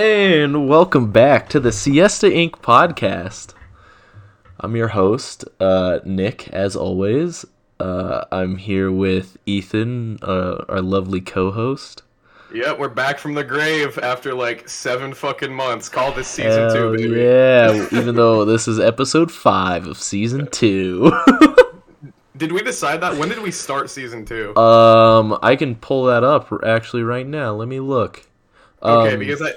And welcome back to the Siesta Inc. podcast. I'm your host, uh, Nick, as always. Uh, I'm here with Ethan, uh, our lovely co host. Yep, we're back from the grave after like seven fucking months. Call this season Hell two, baby. yeah, even though this is episode five of season two. Did we decide that? When did we start season two? um, I can pull that up actually right now. Let me look. okay, Um, because I,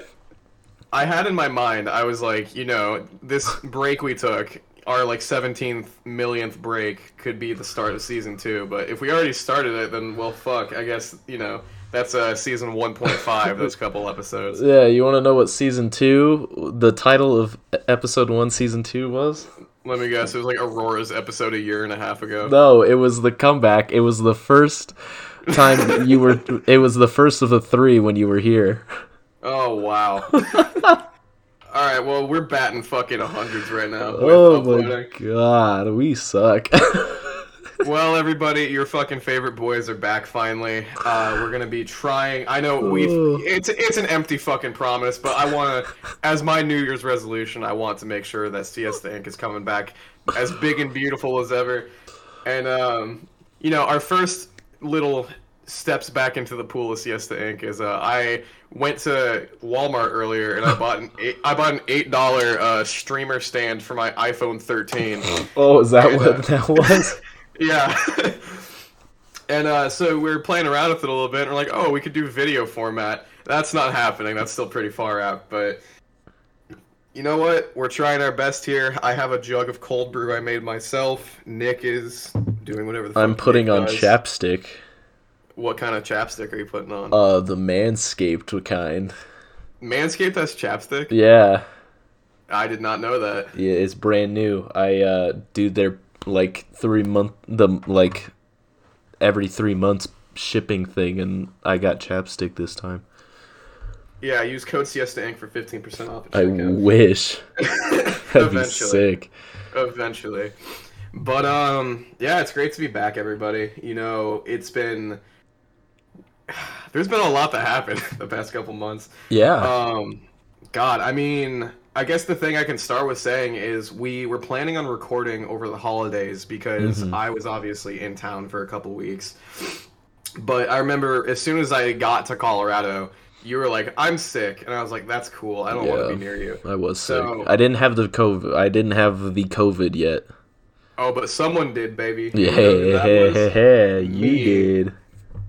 I had in my mind, I was like, you know, this break we took, our like seventeenth millionth break, could be the start of season two. But if we already started it, then well, fuck. I guess you know that's uh season one point five. those couple episodes. Yeah, you want to know what season two, the title of episode one, season two was? Let me guess. It was like Aurora's episode a year and a half ago. No, it was the comeback. It was the first time you were. It was the first of the three when you were here. Oh wow. All right, well we're batting fucking hundreds right now. Oh uploading. my god, we suck. Well, everybody, your fucking favorite boys are back finally. Uh, we're gonna be trying. I know we. It's it's an empty fucking promise, but I want to, as my New Year's resolution, I want to make sure that Siesta Inc. is coming back as big and beautiful as ever. And um, you know, our first little steps back into the pool of Siesta Inc. is uh, I went to Walmart earlier and I bought an eight, I bought an eight dollar uh, streamer stand for my iPhone 13. oh, is that Yeah. what that was? Yeah. and uh, so we were playing around with it a little bit, and we're like, oh, we could do video format. That's not happening. That's still pretty far out. But you know what? We're trying our best here. I have a jug of cold brew I made myself. Nick is doing whatever the I'm putting on does. chapstick. What kind of chapstick are you putting on? Uh, the manscaped kind. Manscaped has chapstick? Yeah, I did not know that. yeah, it's brand new. I uh do their like three month the like every three months shipping thing, and I got chapstick this time. Yeah, use code Siesta Inc. for 15% off I wish. That'd be Eventually. sick. eventually but um yeah it's great to be back everybody you know it's been there's been a lot that happened the past couple months Yeah. um god i mean i guess the thing i can start with saying is we were planning on recording over the holidays because Mhm. i was obviously in town for a couple weeks but i remember as soon as i got to colorado you were like i'm sick and i was like that's cool i don't want to be near you I was sick. I didn't have the COVID. I didn't have the COVID yet. oh but someone did baby Yeah, That was- you me. did.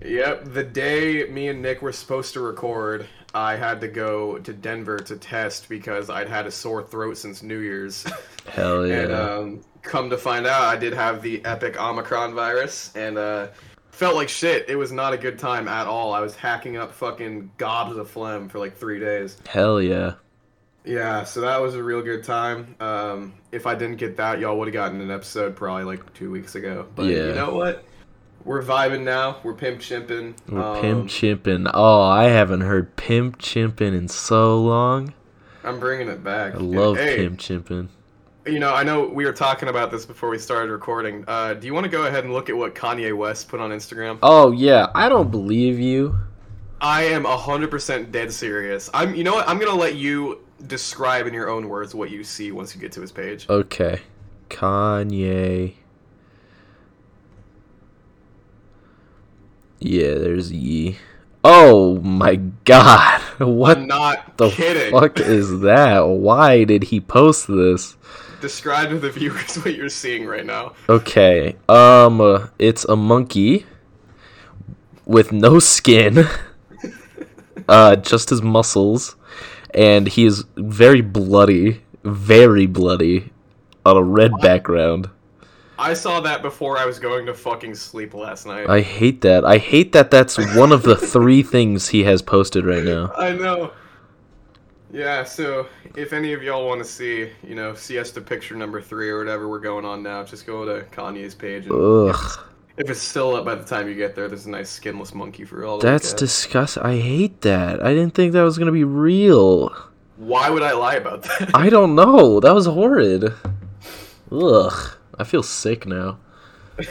Yep, the day me and Nick were supposed to record, I had to go to Denver to test because I'd had a sore throat since New Year's. Hell yeah. and um, come to find out, I did have the epic Omicron virus and uh, felt like shit. It was not a good time at all. I was hacking up fucking gobs of phlegm for like three days. Hell yeah. Yeah, so that was a real good time. Um, if I didn't get that, y'all would have gotten an episode probably like two weeks ago. But Yeah. you know what? We're vibing now. We're pimp chimping. We're Um, pimp chimping. Oh, I haven't heard pimp chimping in so long. I'm bringing it back. I love hey, pimp chimping. You know, I know we were talking about this before we started recording. Uh, do you want to go ahead and look at what Kanye West put on Instagram? Oh yeah, I don't believe you. I am 100% dead serious. I'm. You know what? I'm gonna let you describe in your own words what you see once you get to his page. Okay. Kanye. Yeah, there's Ye. Oh my god. What I'm not the kidding. fuck is that? Why did he post this? Describe to the viewers what you're seeing right now. Okay. Um it's a monkey with no skin. uh just his muscles and he is very bloody, very bloody on a red background. I saw that before I was going to fucking sleep last night. I hate that. I hate that that's one of the three things he has posted right now. I know. Yeah, so if any of y'all want to see, you know, Siesta picture number three or whatever we're going on now, just go to Kanye's page. And Ugh. if it's still up by the time you get there, there's a nice skinless monkey for all. That's disgusting. I hate that. I didn't think that was going to be real. Why would I lie about that? I don't know. That was horrid. Ugh. I feel sick now.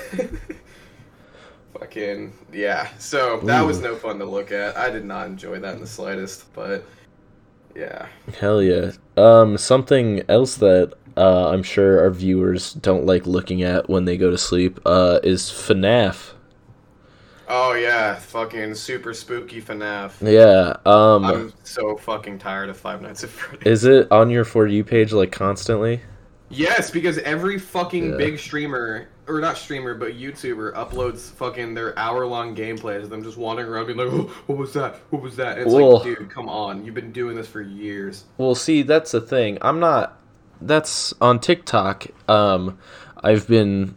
Fucking yeah. So that was no fun to look at. I did not enjoy that in the slightest. But Yeah. Hell yeah. Um, something else that uh, I'm sure our viewers don't like looking at when they go to sleep uh, is FNAF. Oh yeah, fucking super spooky FNAF. Yeah. Um, I'm so fucking tired of Five Nights at Freddy's. is it on your for you page like constantly? Yes, because every fucking Yeah. big streamer, or not streamer, but YouTuber uploads fucking their hour long gameplays of them just wandering around being like, oh, what was that? What was that? And it's Well- like, dude, come on. You've been doing this for years. Well, see, that's the thing. I'm not. That's on TikTok. Um, I've been.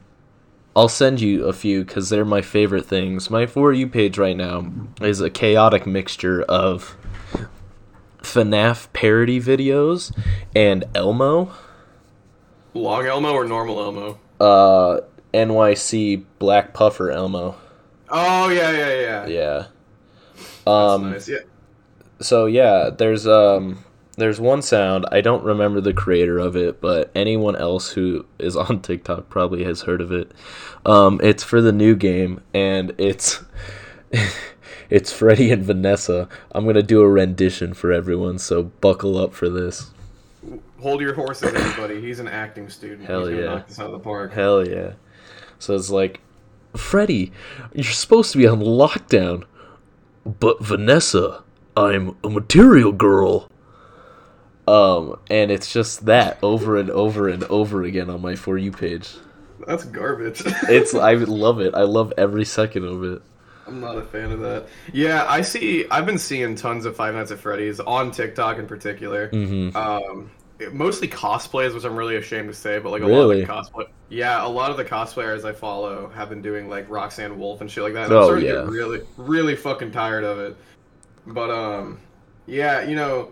I'll send you a few because they're my favorite things. My for you page right now is a chaotic mixture of FNAF parody videos and Elmo. Long Elmo or normal Elmo? Uh, NYC Black Puffer Elmo. Oh, yeah, yeah, yeah. Yeah. Um. nice. Yeah. So yeah, there's um there's one sound I don't remember the creator of it, but anyone else who is on TikTok probably has heard of it. Um, it's for the new game, and it's it's Freddie and Vanessa. I'm gonna do a rendition for everyone, so buckle up for this. Hold your horses, everybody. He's an acting student. Hell He's yeah. knock this out of the park. Hell yeah! So it's like, Freddie, you're supposed to be on lockdown, but Vanessa, I'm a material girl. Um, and it's just that over and over and over again on my for you page. That's garbage. It's I love it. I love every second of it. I'm not a fan of that. Yeah, I see. I've been seeing tons of Five Nights at Freddy's on TikTok in particular. Mm-hmm. Um, mostly cosplays, which I'm really ashamed to say, but like a Really? lot of the cosplay. Yeah, a lot of the cosplayers I follow have been doing like Roxanne Wolf and shit like that. And Oh, I'm starting yeah. to get really, really fucking tired of it. But um, yeah, you know,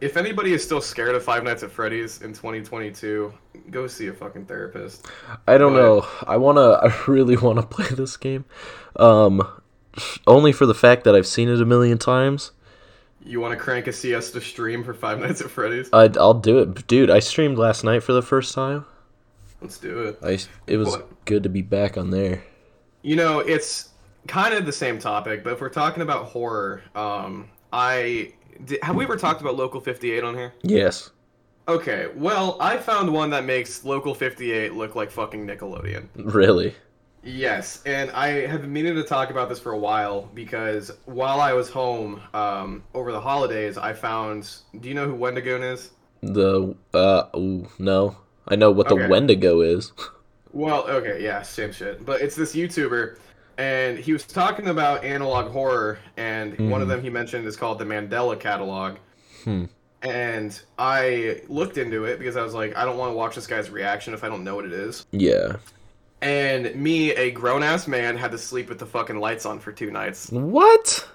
if anybody is still scared of Five Nights at Freddy's in 2022, go see a fucking therapist. I don't But- know. I wanna. I really wanna play this game. Um, only for the fact that I've seen it a million times. You want to crank a siesta stream for Five Nights at Freddy's? I'd, I'll do it, dude. I streamed last night for the first time. Let's do it. I it was What? good to be back on there. You know, it's kind of the same topic, but if we're talking about horror, um, I did, have we ever talked about Local 58 on here? Yes. Okay, well, I found one that makes Local 58 look like fucking Nickelodeon. Really. Yes, and I have been meaning to talk about this for a while because while I was home um, over the holidays, I found. Do you know who Wendigoon is? The uh no. I know what the Okay. Wendigo is. Well, okay, yeah, same shit. But it's this YouTuber, and he was talking about analog horror, and one of them he mentioned is called the Mandela Catalog. Hmm. And I looked into it because I was like, I don't want to watch this guy's reaction if I don't know what it is. Yeah. And me, a grown ass man, had to sleep with the fucking lights on for two nights. What?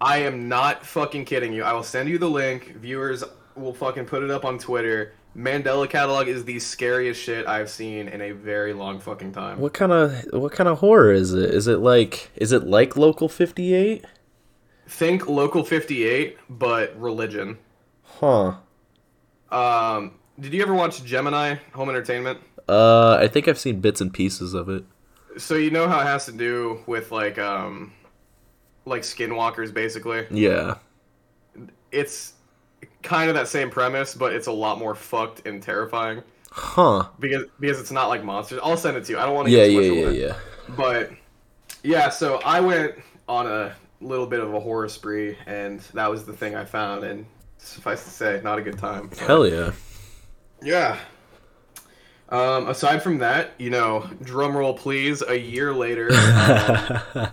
I am not fucking kidding you. I will send you the link. Viewers will fucking put it up on Twitter. Mandela Catalog is the scariest shit I've seen in a very long fucking time. What kind of what kind of horror is it? Is it like is it like Local 58? Think Local 58, but religion. Huh. Um, did you ever watch Gemini Home Entertainment? Uh I think I've seen bits and pieces of it. So you know how it has to do with like um, like skinwalkers, basically. Yeah. It's kind of that same premise, but it's a lot more fucked and terrifying Huh. because because it's not like monsters. I'll send it to you. I don't want to Yeah, get yeah, yeah, away. yeah. But yeah, so I went on a little bit of a horror spree, and that was the thing I found. And suffice to say, not a good time. But- Hell yeah. Yeah. Um, aside from that, you know, drum roll please. A year later, um,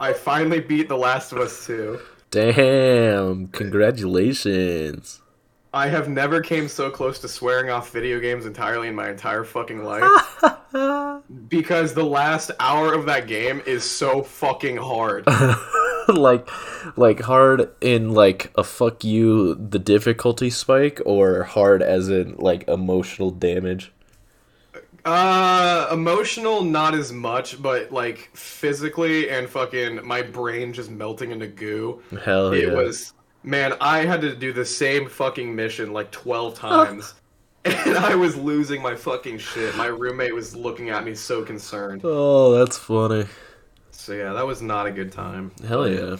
I finally beat The Last of Us 2. Damn. Congratulations. I have never came so close to swearing off video games entirely in my entire fucking life. because the last hour of that game is so fucking hard. like like hard in like a fuck you the difficulty spike or hard as in like emotional damage Uh, emotional, not as much, but like physically and fucking my brain just melting into goo. hell yeah. It was man, I had to do the same fucking mission like 12 times. and I was losing my fucking shit. My roommate was looking at me so concerned. oh that's funny So yeah, that was not a good time. hell yeah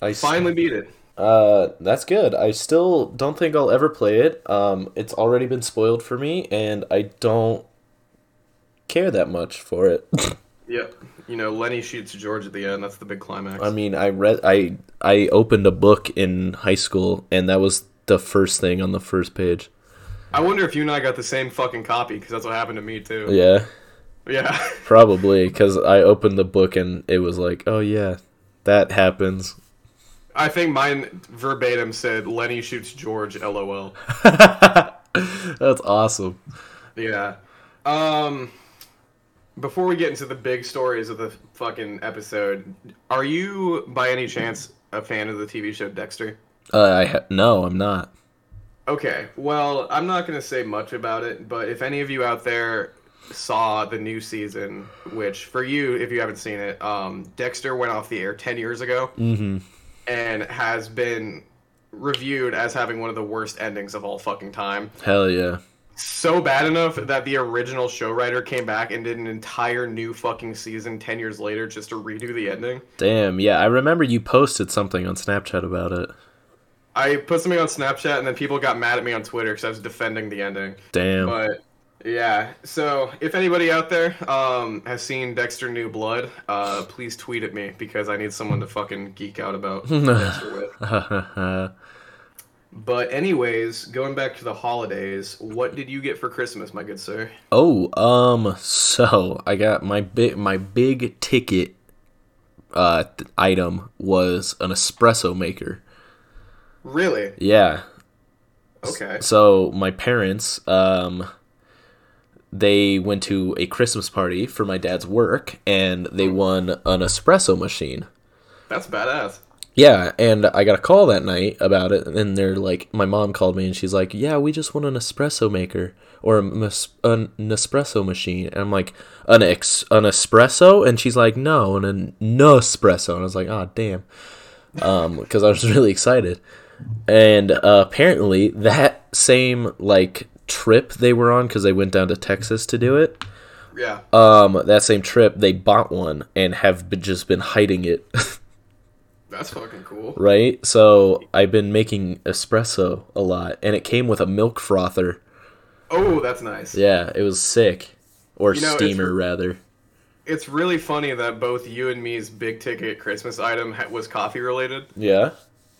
I Finally beat it. Uh, that's good. I still don't think I'll ever play it. Um, it's already been spoiled for me, and I don't care that much for it. yeah, You know, Lenny shoots George at the end. That's the big climax. I mean, I read, I, I opened a book in high school, and that was the first thing on the first page. I wonder if you and I got the same fucking copy because that's what happened to me too. Yeah, Yeah. probably because I opened the book and it was like, oh yeah, that happens. I think mine verbatim said Lenny shoots George. LOL. That's awesome. Yeah. Um. Before we get into the big stories of the fucking episode, are you by any chance a fan of the TV show Dexter? Uh, I ha- no, I'm not. Okay, well, I'm not going to say much about it, but if any of you out there saw the new season, which for you, if you haven't seen it, um, Dexter went off the air 10 years ago Mm-hmm. and has been reviewed as having one of the worst endings of all fucking time. Hell yeah. So bad enough that the original show writer came back and did an entire new fucking season 10 years later just to redo the ending. Damn. Yeah, I remember you posted something on Snapchat about it. I put something on Snapchat and then people got mad at me on Twitter because I was defending the ending. Damn. But yeah, so if anybody out there um, has seen Dexter New Blood, uh, please tweet at me because I need someone to fucking geek out about Dexter with. But anyways, going back to the holidays, what did you get for Christmas, my good sir? oh, um, so I got my big my big ticket uh th- item was an espresso maker. Really? Yeah. Okay. So my parents, um, they went to a Christmas party for my dad's work, and they won an espresso machine. That's badass. Yeah, and I got a call that night about it, and they're like, my mom called me, and she's like, "Yeah, we just want an espresso maker or a mes- an espresso machine," and I'm like, "An ex an espresso?" And she's like, "No, an an espresso," and I was like, "Oh, damn," um, because I was really excited, and uh, apparently that same like trip they were on because they went down to Texas to do it. Yeah. Um, that same trip they bought one and have been, just been hiding it. That's fucking cool. right? So I've been making espresso a lot, and it came with a milk frother. Oh, that's nice. Yeah, it was sick, or You know, it's- steamer rather. It's really funny that both you and me's big ticket Christmas item was coffee related. Yeah.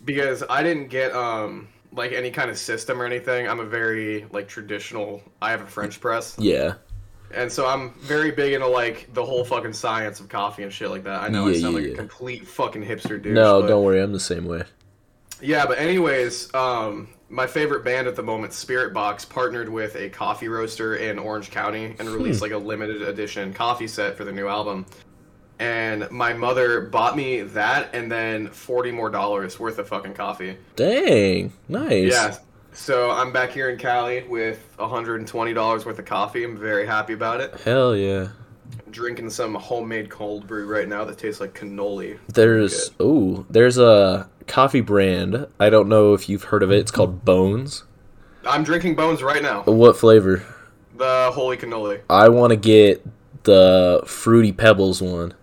because I didn't get um like any kind of system or anything. I'm a very like traditional. I have a French press, Yeah. And so I'm very big into like the whole fucking science of coffee and shit like that. I know I Yeah, sound yeah, like yeah. a complete fucking hipster dude. No, but, don't worry, I'm the same way. Yeah, but anyways, um, my favorite band at the moment, Spiritbox, partnered with a coffee roaster in Orange County and released Hmm. like a limited edition coffee set for their new album. And my mother bought me that and then forty more dollars worth of fucking coffee. Dang, nice. Yeah. So I'm back here in Cali with $120 worth of coffee. I'm very happy about it. Hell yeah. Drinking some homemade cold brew right now that tastes like cannoli. There's oh, there's a coffee brand. I don't know if you've heard of it. It's called Bones. I'm drinking Bones right now. What flavor? The holy cannoli. I want to get the fruity pebbles one.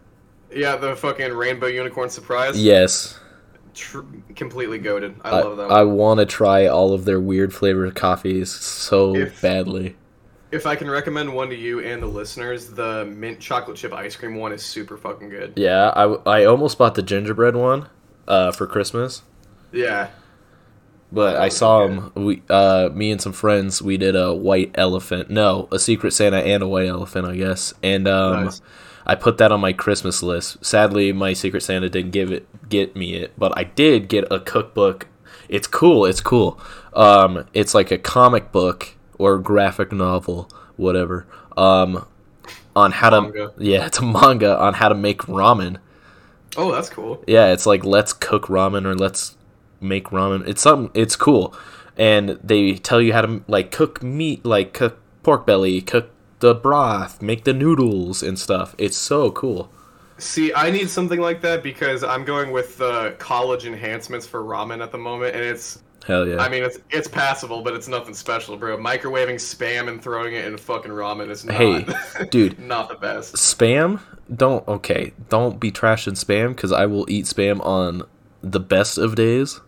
Yeah, the fucking rainbow unicorn surprise. Yes. Tr- completely goaded. I, I, love them. I want to try all of their weird flavored coffees so If- badly. if I can recommend one to you and the listeners, the mint chocolate chip ice cream one is super fucking good. Yeah, I, I almost bought the gingerbread one uh, for Christmas, Yeah. but I saw them. We, uh, me and some friends, we did a white elephant. No, a secret Santa and a white elephant, I guess. And um, Nice. I put that on my Christmas list. Sadly, my secret Santa didn't give it get me it, but I did get a cookbook. It's cool. It's cool. Um, it's like a comic book or graphic novel, whatever. Um, on how to Manga. yeah, it's a manga on how to make ramen. Oh, that's cool. Yeah, it's like let's cook ramen or let's make ramen. It's something. It's cool, and they tell you how to like cook meat, like cook pork belly, cook the broth, make the noodles and stuff. It's so cool. See, I need something like that because I'm going with the college enhancements for ramen at the moment, and it's Hell yeah. I mean, it's it's passable, but it's nothing special, bro. Microwaving spam and throwing it in fucking ramen is not, Hey, dude. not the best. spam. Don't okay. Don't be trashing spam because I will eat spam on the best of days.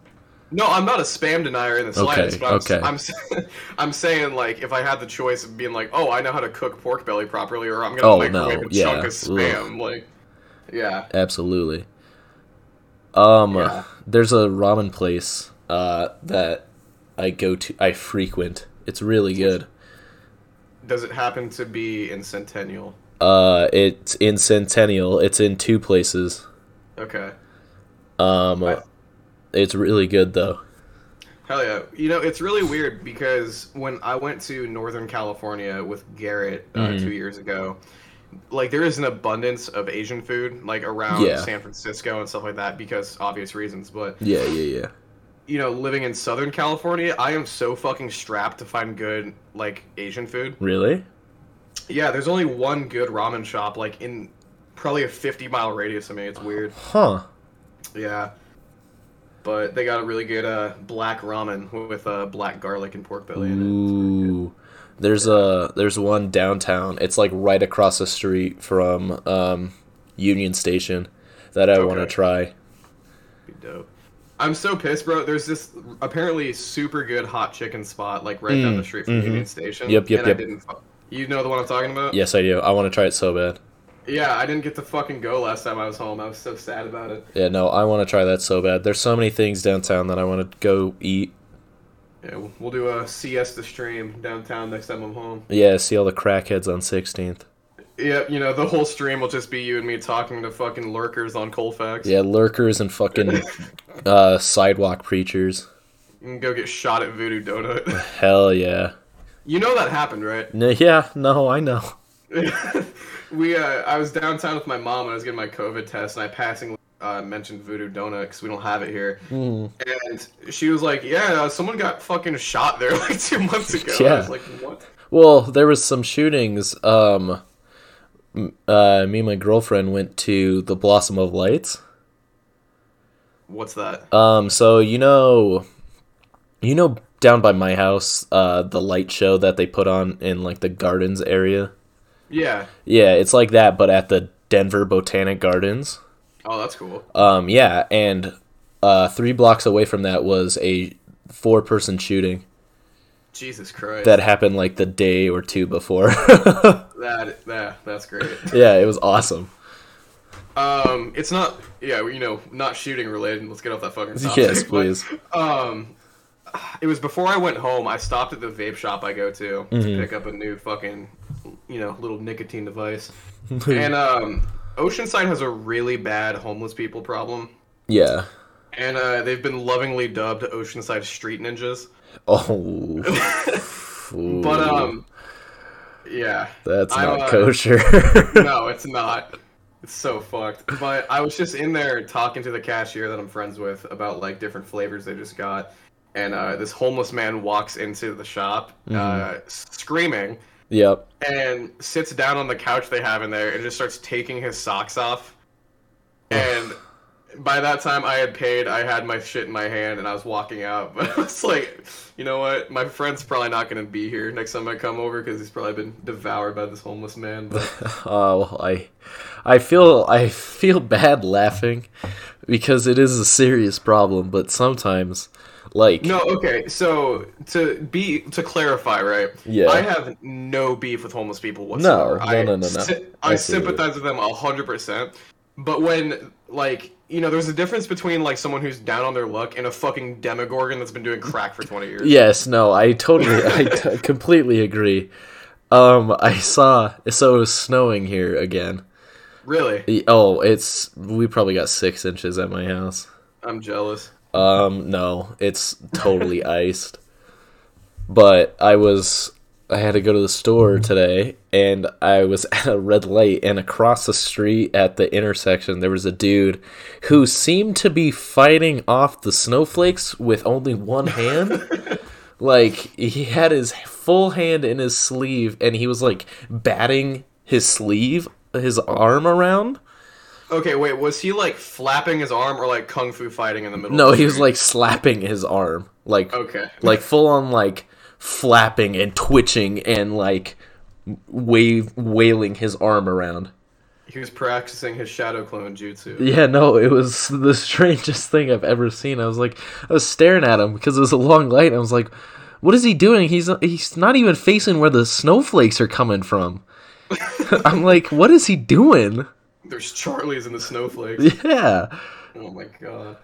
No, I'm not a spam denier in the Okay, slightest. but I'm, okay. I'm, I'm saying like if I had the choice of being like, oh, I know how to cook pork belly properly, or I'm gonna Oh, microwave no, a yeah, chunk of spam, like, yeah, Absolutely. Um, Yeah. there's a ramen place uh, that I go to. I frequent. It's really good. does it happen to be in Centennial? Uh, it's in Centennial. It's in two places. Okay, Um, I- it's really good though. hell yeah. You know, it's really weird because when I went to Northern California with Garrett uh, Mhm. two years ago. Like there is an abundance of Asian food like around Yeah. San Francisco and stuff like that because obvious reasons. But Yeah, yeah, yeah. you know, living in Southern California, I am so fucking strapped to find good like Asian food. Really? Yeah, there's only one good ramen shop like in probably a 50 mile radius of me. It's weird. Huh. Yeah. But they got a really good uh, black ramen with uh, black garlic and pork belly in it. Ooh. There's a there's one downtown. It's like right across the street from um, Union Station that I want to try. Be dope. I'm so pissed, bro. There's this apparently super good hot chicken spot like right down Mm, the street from mhm. Union Station. Yep, yep, yep. You know the one I'm talking about? Yes, I do. I want to try it so bad. Yeah, I didn't get to fucking go last time I was home. I was so sad about it. Yeah, no, I want to try that so bad. There's so many things downtown that I want to go eat. Yeah, we'll do a siesta stream downtown next time I'm home. Yeah, see all the crackheads on 16th. Yeah, you know, the whole stream will just be you and me talking to fucking lurkers on Colfax. Yeah, lurkers and fucking uh, sidewalk preachers. And go get shot at Voodoo Doughnut. Hell yeah. you know that happened, right? N- yeah, no, I know. we, uh, I was downtown with my mom and I was getting my COVID test and I passingly uh, mentioned Voodoo Doughnut because we don't have it here. Mm. And she was like, yeah, uh, someone got fucking shot there like two months ago. I Yeah. was like, what? Well, there was some shootings. Um, uh, me and my girlfriend went to the Blossom of Lights. What's that? Um, so you know, you know, down by my house, uh, the light show that they put on in like the gardens area. Yeah. Yeah, it's like that, but at the Denver Botanic Gardens. Oh, that's cool. Um, yeah, and uh, three blocks away from that was a four-person shooting Jesus Christ. that happened like the day or two before. that, that, that's great. yeah, it was awesome. Um, it's not, yeah, you know, not shooting related. Let's get off that fucking topic. Yes, but, please. Um, it was before I went home. I stopped at the vape shop I go to Mm-hmm. to pick up a new fucking, you know, little nicotine device. and um, Oceanside has a really bad homeless people problem, Yeah. and uh, they've been lovingly dubbed Oceanside Street Ninjas. Oh. But um, yeah, that's I'm, not uh, kosher. no, it's not. It's so fucked. But I was just in there talking to the cashier that I'm friends with about like different flavors they just got, and uh, this homeless man walks into the shop, uh, screaming, yep. and sits down on the couch they have in there and just starts taking his socks off. And by that time, I had paid. I had my shit in my hand, and I was walking out. But I was like, you know what? My friend's probably not going to be here next time I come over because he's probably been devoured by this homeless man. But Oh, well, I, I feel I feel bad laughing because it is a serious problem. But sometimes, like, No, okay. So to be to clarify, right? Yeah. I have no beef with homeless people whatsoever. no, I no, no, no. sy- I sympathize with them hundred percent. But when like you know, there's a difference between like someone who's down on their luck and a fucking demogorgon that's been doing crack for twenty years. yes, no, I totally, I t- completely agree. Um, I saw so it was snowing here again. Really, Oh, it's we probably got six inches at my house. I'm jealous. Um, no, it's totally iced. But I was I had to go to the store today and I was at a red light and across the street at the intersection there was a dude who seemed to be fighting off the snowflakes with only one hand. like he had his full hand in his sleeve and he was like batting his sleeve his arm around. Okay, wait. Was he like flapping his arm or like kung fu fighting in the middle? No, of the he was like slapping his arm. Like Okay. like full on like flapping and twitching and like wave wailing his arm around. he was practicing his shadow clone jutsu. Yeah, no, it was the strangest thing I've ever seen. I was like, I was staring at him because it was a long light. And I was like, what is he doing? He's he's not even facing where the snowflakes are coming from. I'm like, what is he doing? There's Charlies in the snowflakes. Yeah. Oh my god.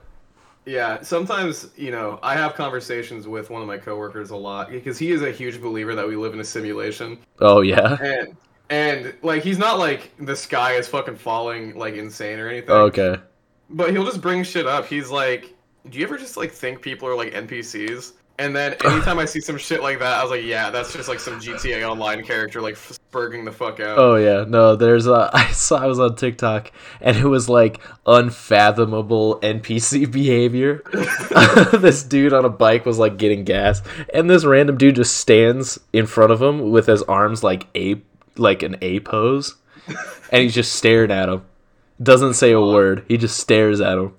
Yeah, sometimes, you know, I have conversations with one of my coworkers a lot because he is a huge believer that we live in a simulation. Oh yeah. And and like he's not like the sky is fucking falling like insane or anything. Okay. But he'll just bring shit up. He's like, "Do you ever just like think people are like NPCs?" And then anytime I see some shit like that, I was like, "Yeah, that's just like some GTA Online character like spurging the fuck out." Oh yeah, no. There's a I saw I was on TikTok and it was like unfathomable NPC behavior. this dude on a bike was like getting gas, and this random dude just stands in front of him with his arms like a like an A pose, and he's just staring at him. Doesn't say a word. He just stares at him.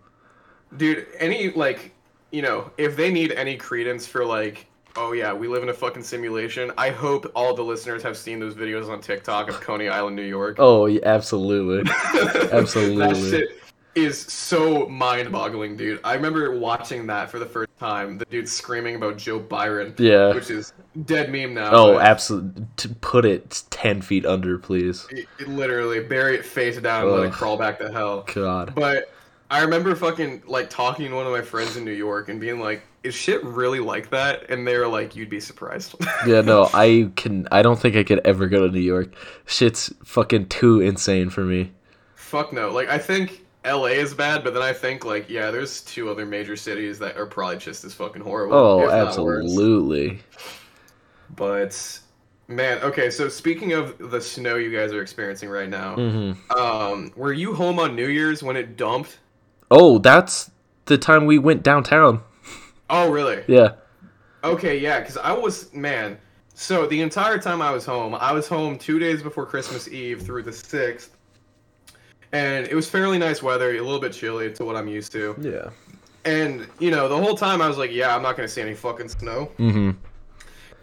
Dude, any like, you know, if they need any credence for like, oh yeah, we live in a fucking simulation. I hope all the listeners have seen those videos on TikTok of Coney Island, New York. Oh, yeah, absolutely. Absolutely. that shit is so mind-boggling, dude. I remember watching that for the first time. The dude screaming about Joe Byron. Yeah. Which is dead meme now. Oh, absolutely. To put it ten feet under, please. it- it literally bury it face down and let it crawl back to hell. God. But I remember fucking like talking to one of my friends in New York and being like, "Is shit really like that?" And they were like, "You'd be surprised." Yeah, no, I can. I don't think I could ever go to New York. Shit's fucking too insane for me. Fuck no. Like I think LA is bad, but then I think like yeah, there's two other major cities that are probably just as fucking horrible. Oh, if not worse. absolutely. But man, okay. So speaking of the snow you guys are experiencing right now, hmm um, were you home on New Year's when it dumped? Oh, that's the time we went downtown. Oh, really? Yeah. Okay, yeah, because I was man. So the entire time I was home, I was home two days before Christmas Eve through the sixth, and it was fairly nice weather, a little bit chilly to what I'm used to. Yeah. And you know, the whole time I was like, yeah, I'm not gonna see any fucking snow. Mm-hmm.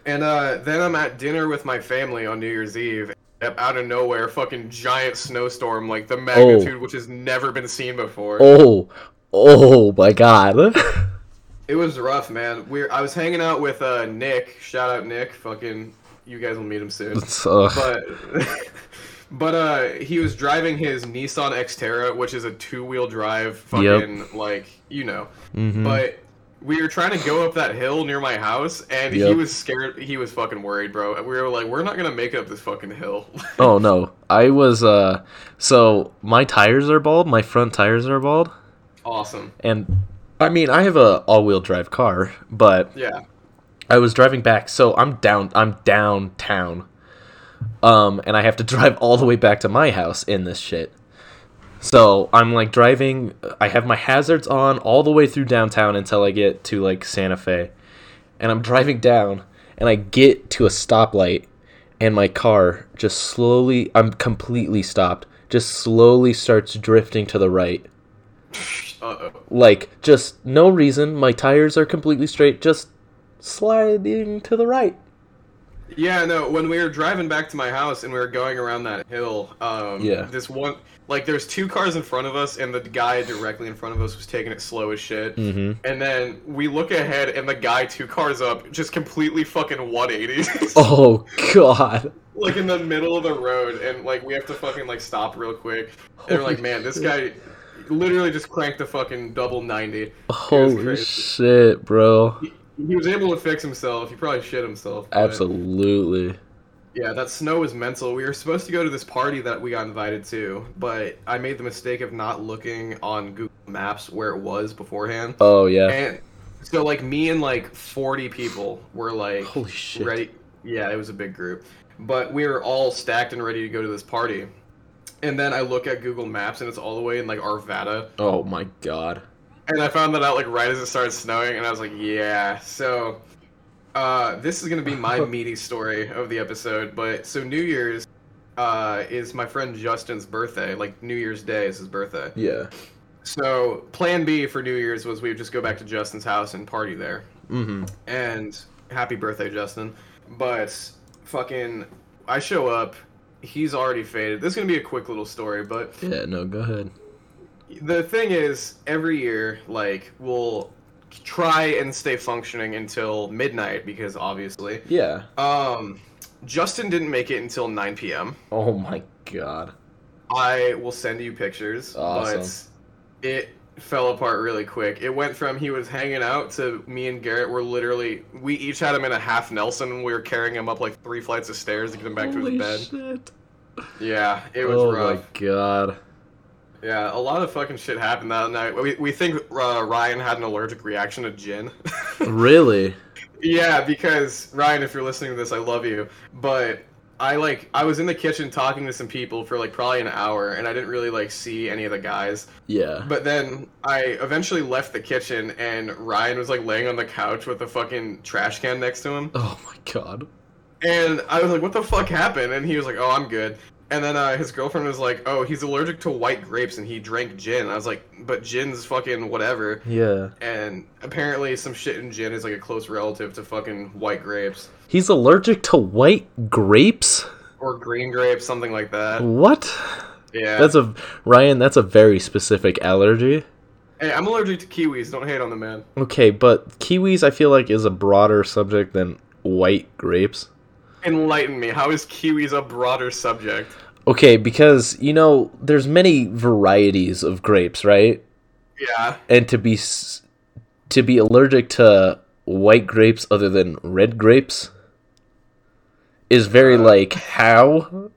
And uh, then I'm at dinner with my family on New Year's Eve. And Out of nowhere, fucking giant snowstorm, like the magnitude which has never been seen before. Oh. Oh my God. It was rough, man. We're I was hanging out with uh, Nick. Shout out Nick. Fucking, you guys will meet him soon. Ugh. but but uh he was driving his Nissan Xterra, which is a two-wheel drive fucking like, you know. Mhm. But we were trying to go up that hill near my house and he was scared he was fucking worried, bro. We were like, we're not going to make it up this fucking hill. Oh no, I was. Uh. So my tires are bald. My front tires are bald, awesome. and I mean I have a all-wheel drive car, but Yeah. I was driving back, so I'm down. I'm downtown, um, and I have to drive all the way back to my house in this shit. So I'm like driving. I have my hazards on all the way through downtown until I get to like Santa Fe, and I'm driving down, and I get to a stoplight, and my car just slowly. I'm completely stopped. Just slowly starts drifting to the right Uh-oh. like just no reason my tires are completely straight just sliding to the right Yeah, no, when we were driving back to my house and we were going around that hill, um, Yeah. this one, like, there's two cars in front of us, and the guy directly in front of us was taking it slow as shit. Mhm. And then we look ahead, and the guy two cars up just completely fucking 180, oh god like in the middle of the road, and like we have to fucking like stop real quick. And we're like, man, this guy literally just cranked the fucking double 90. Holy shit bro He, he was able to fix himself. He probably shit himself. absolutely Yeah, that snow was mental. We were supposed to go to this party that we got invited to, but I made the mistake of not looking on Google Maps where it was beforehand. oh yeah And so, like, me and like 40 people were like Holy shit. ready. Yeah, it was a big group, but we were all stacked and ready to go to this party. And then I look at Google Maps and it's all the way in like Arvada, oh my god and I found that out like right as it started snowing, and I was like, yeah. So, uh, this is gonna be my meaty story of the episode. But so New Year's uh, is my friend Justin's birthday. Like New Year's Day is his birthday. yeah So Plan B for New Year's was we would just go back to Justin's house and party there. mm-hmm And happy birthday, Justin. But fucking, I show up he's already faded. This is gonna be a quick little story, but Yeah, no, go ahead. the thing is, every year, like we'll try and stay functioning until midnight because obviously, Yeah. um, Justin didn't make it until 9 p.m. Oh my god. I will send you pictures, Awesome. but it fell apart really quick. It went from he was hanging out to me and Garrett were literally we each had him in a half Nelson and we were carrying him up like three flights of stairs to get him back to his bed. shit. Yeah, it was oh rough. my god. Yeah, a lot of fucking shit happened that night. We, we think uh, Ryan had an allergic reaction to gin. Really? yeah, because Ryan, if you're listening to this, I love you. But I like I was in the kitchen talking to some people for like probably an hour, and I didn't really like see any of the guys. Yeah. But then I eventually left the kitchen, and Ryan was like laying on the couch with a fucking trash can next to him. Oh my god. And I was like, "What the fuck happened?" And he was like, "Oh, I'm good." And then uh, his girlfriend was like, "Oh, he's allergic to white grapes, and he drank gin." I was like, "But gin's fucking whatever." Yeah. And apparently, some shit in gin is like a close relative to fucking white grapes He's allergic to white grapes? or green grapes, something like that. What? Yeah. That's a Ryan, that's a very specific allergy. Hey, I'm allergic to kiwis. Don't hate on the man. Okay, but kiwis I feel like is a broader subject than white grapes. Enlighten me. How is kiwis a broader subject? Okay, because you know there's many varieties of grapes, right? Yeah. And to be to be allergic to white grapes other than red grapes is very Uh, like how?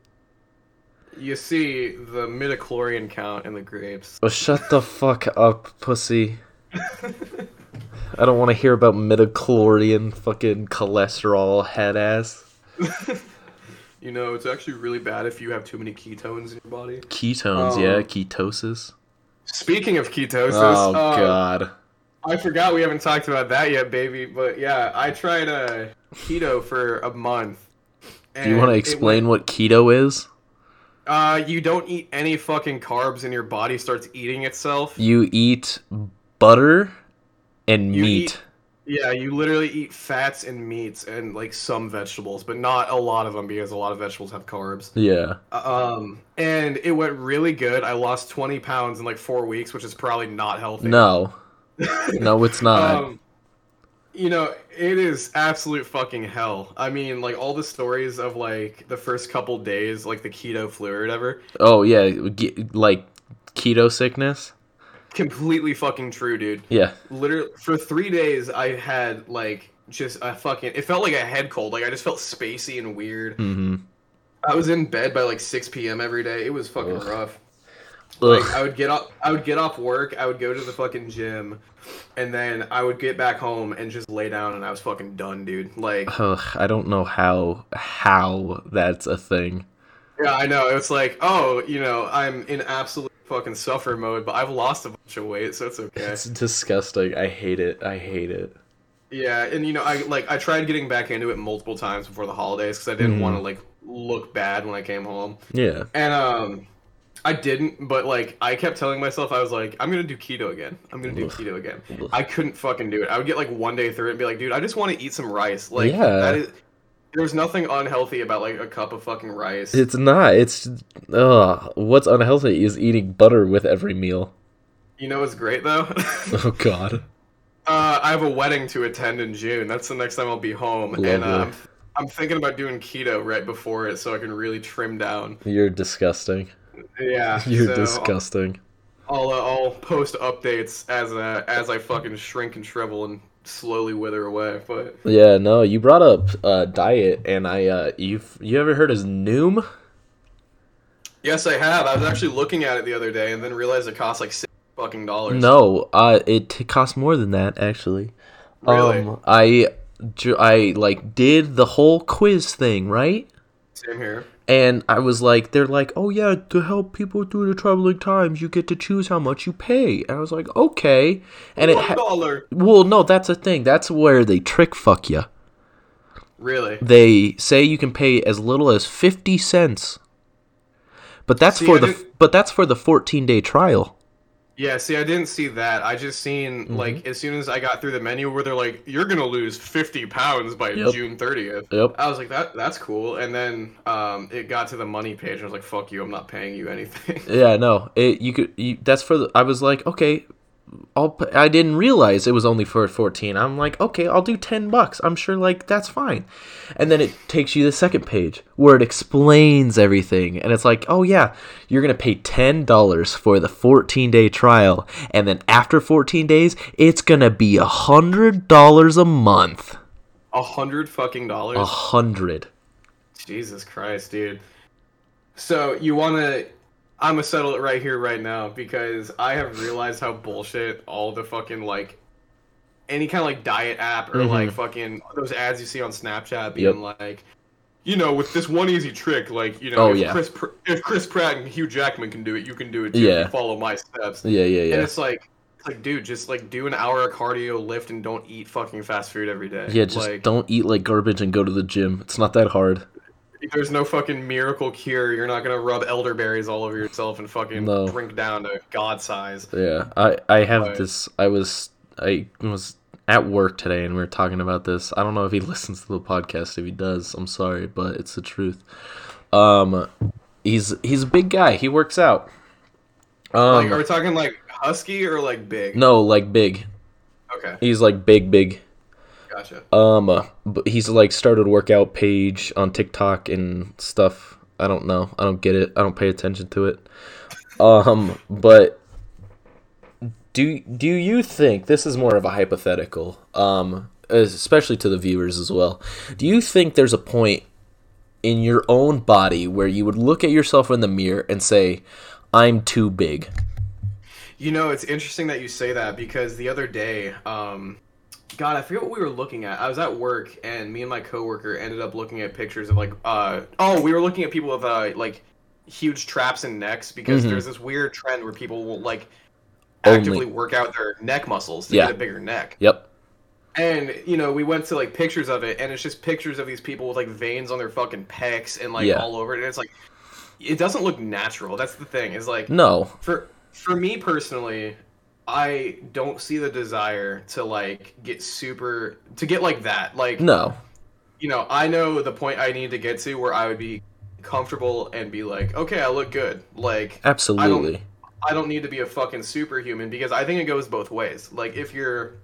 You see the midichlorian count in the grapes. Oh, shut the fuck up, pussy. I don't want to hear about midichlorian fucking cholesterol head ass. You know, it's actually really bad if you have too many ketones in your body. Ketones, Oh. yeah, ketosis. Speaking of ketosis, Oh uh, god. I forgot we haven't talked about that yet, baby. But yeah, I tried uh, keto for a month. Do you want to explain what keto is? Uh, you don't eat any fucking carbs, and your body starts eating itself. You eat butter and You meat. eat- Yeah, you literally eat fats and meats and like some vegetables, but not a lot of them because a lot of vegetables have carbs. Yeah. Um, and it went really good. I lost 20 pounds in like four weeks, which is probably not healthy. No. No, it's not. Um, you know, it is absolute fucking hell. I mean, like all the stories of like the first couple days, like the keto flu or whatever, oh yeah, like keto sickness. Completely fucking true, dude. Yeah. Literally, for three days, I had like just a fucking. It felt like a head cold. Like I just felt spacey and weird. Mm-hmm. I was in bed by like 6 p.m. every day. It was fucking Ugh. rough. Ugh. Like I would get off, I would get off work, I would go to the fucking gym, and then I would get back home and just lay down, and I was fucking done, dude. Like, Ugh, I don't know how how that's a thing. yeah, I know. It's like, oh, you know, I'm in absolute fucking suffer mode, but I've lost a bunch of weight, so it's okay. It's disgusting. I hate it. I hate it. Yeah, and you know, I like I tried getting back into it multiple times before the holidays because I didn't Mhm. want to like look bad when I came home. Yeah. And um I didn't, but like I kept telling myself I was like, I'm gonna do keto again. I'm gonna do Ugh. keto again. Ugh. I couldn't fucking do it. I would get like one day through it and be like, dude, I just want to eat some rice. Like Yeah. that is there's nothing unhealthy about like a cup of fucking rice. It's not. It's ugh. What's unhealthy is eating butter with every meal. you know what's great though? Oh God. uh, I have a wedding to attend in June. That's the next time I'll be home, and uh, Lovely. I'm, thinking about doing keto right before it so I can really trim down. You're disgusting. Yeah, You're so disgusting. I'll uh, I'll post updates as uh, as I fucking shrink and shrivel and slowly wither away. But Yeah, no, you brought up uh, diet, and I, uh, you've you ever heard of Noom? yes, I have. I was actually looking at it the other day and then realized it costs like six fucking dollars. No, uh, it costs more than that actually. Really? Um, I, I like did the whole quiz thing, right? Same here. And I was like, they're like, oh yeah, to help people through the troubling times, you get to choose how much you pay. And I was like, okay. And it, One ha- dollar. well, no, that's a thing. That's where they trick fuck you. Really? They say you can pay as little as fifty cents, but that's See, for the but that's for the fourteen day trial. Yeah, see, I didn't see that. I just seen Mm-hmm. like as soon as I got through the menu where they're like, "You're gonna lose 50 pounds by Yep. June 30th." Yep. I was like, "That that's cool." And then um, it got to the money page, and I was like, "Fuck you! I'm not paying you anything." Yeah, no. It you could you, that's for the I was like, okay, I'll I didn't realize it was only for 14. I'm like, okay, I'll do 10 bucks. I'm sure like that's fine. And then it takes you to the second page where it explains everything and it's like, "Oh yeah, you're going to pay $10 for the 14-day trial and then after 14 days, it's going to be a $100 a month." A hundred fucking dollars. A 100. Jesus Christ, dude. So you want to? I'm gonna settle it right here, right now, because I have realized how bullshit all the fucking like any kind of like diet app or Mhm. like fucking those ads you see on Snapchat being like, you know, with this one easy trick, like you know, Oh, if yeah. Chris Pr- if Chris Pratt and Hugh Jackman can do it, you can do it too. Yeah. follow my steps. Yeah, yeah, yeah. And it's like, it's like, dude, just like do an hour of cardio, lift, and don't eat fucking fast food every day. Yeah, just like, don't eat like garbage and go to the gym. It's not that hard. There's no fucking miracle cure. You're not gonna rub elderberries all over yourself and fucking No. drink down to god size. Yeah, I I have Right. this. I was I was at work today and we were talking about this. I don't know if he listens to the podcast. If he does, I'm sorry, but it's the truth. Um, he's he's a big guy. He works out. Um, like, are we talking like husky or like big? no, like big. Okay, He's like big, big. Gotcha. Um, uh, but he's like started workout page on TikTok and stuff. I don't know. I don't get it. I don't pay attention to it. Um, but do do you think this is more of a hypothetical? Um, especially to the viewers as well. Do you think there's a point in your own body where you would look at yourself in the mirror and say, "I'm too big"? You know, it's interesting that you say that because the other day, um, God, I forget what we were looking at. I was at work and me and my coworker ended up looking at pictures of like, uh, oh, we were looking at people with uh, like huge traps and necks because Mhm. there's this weird trend where people will like Only- actively work out their neck muscles to Yeah. get a bigger neck. Yep. And you know, we went to like pictures of it, and it's just pictures of these people with like veins on their fucking pecs and like Yeah. all over it, and it's like, it doesn't look natural. That's the thing. Is like No. for for me personally, I don't see the desire to like get super to get like that. Like No. you know, I know the point I need to get to where I would be comfortable and be like, okay, I look good. Like Absolutely. I don't need to be a fucking superhuman because I think it goes both ways. Like if you're,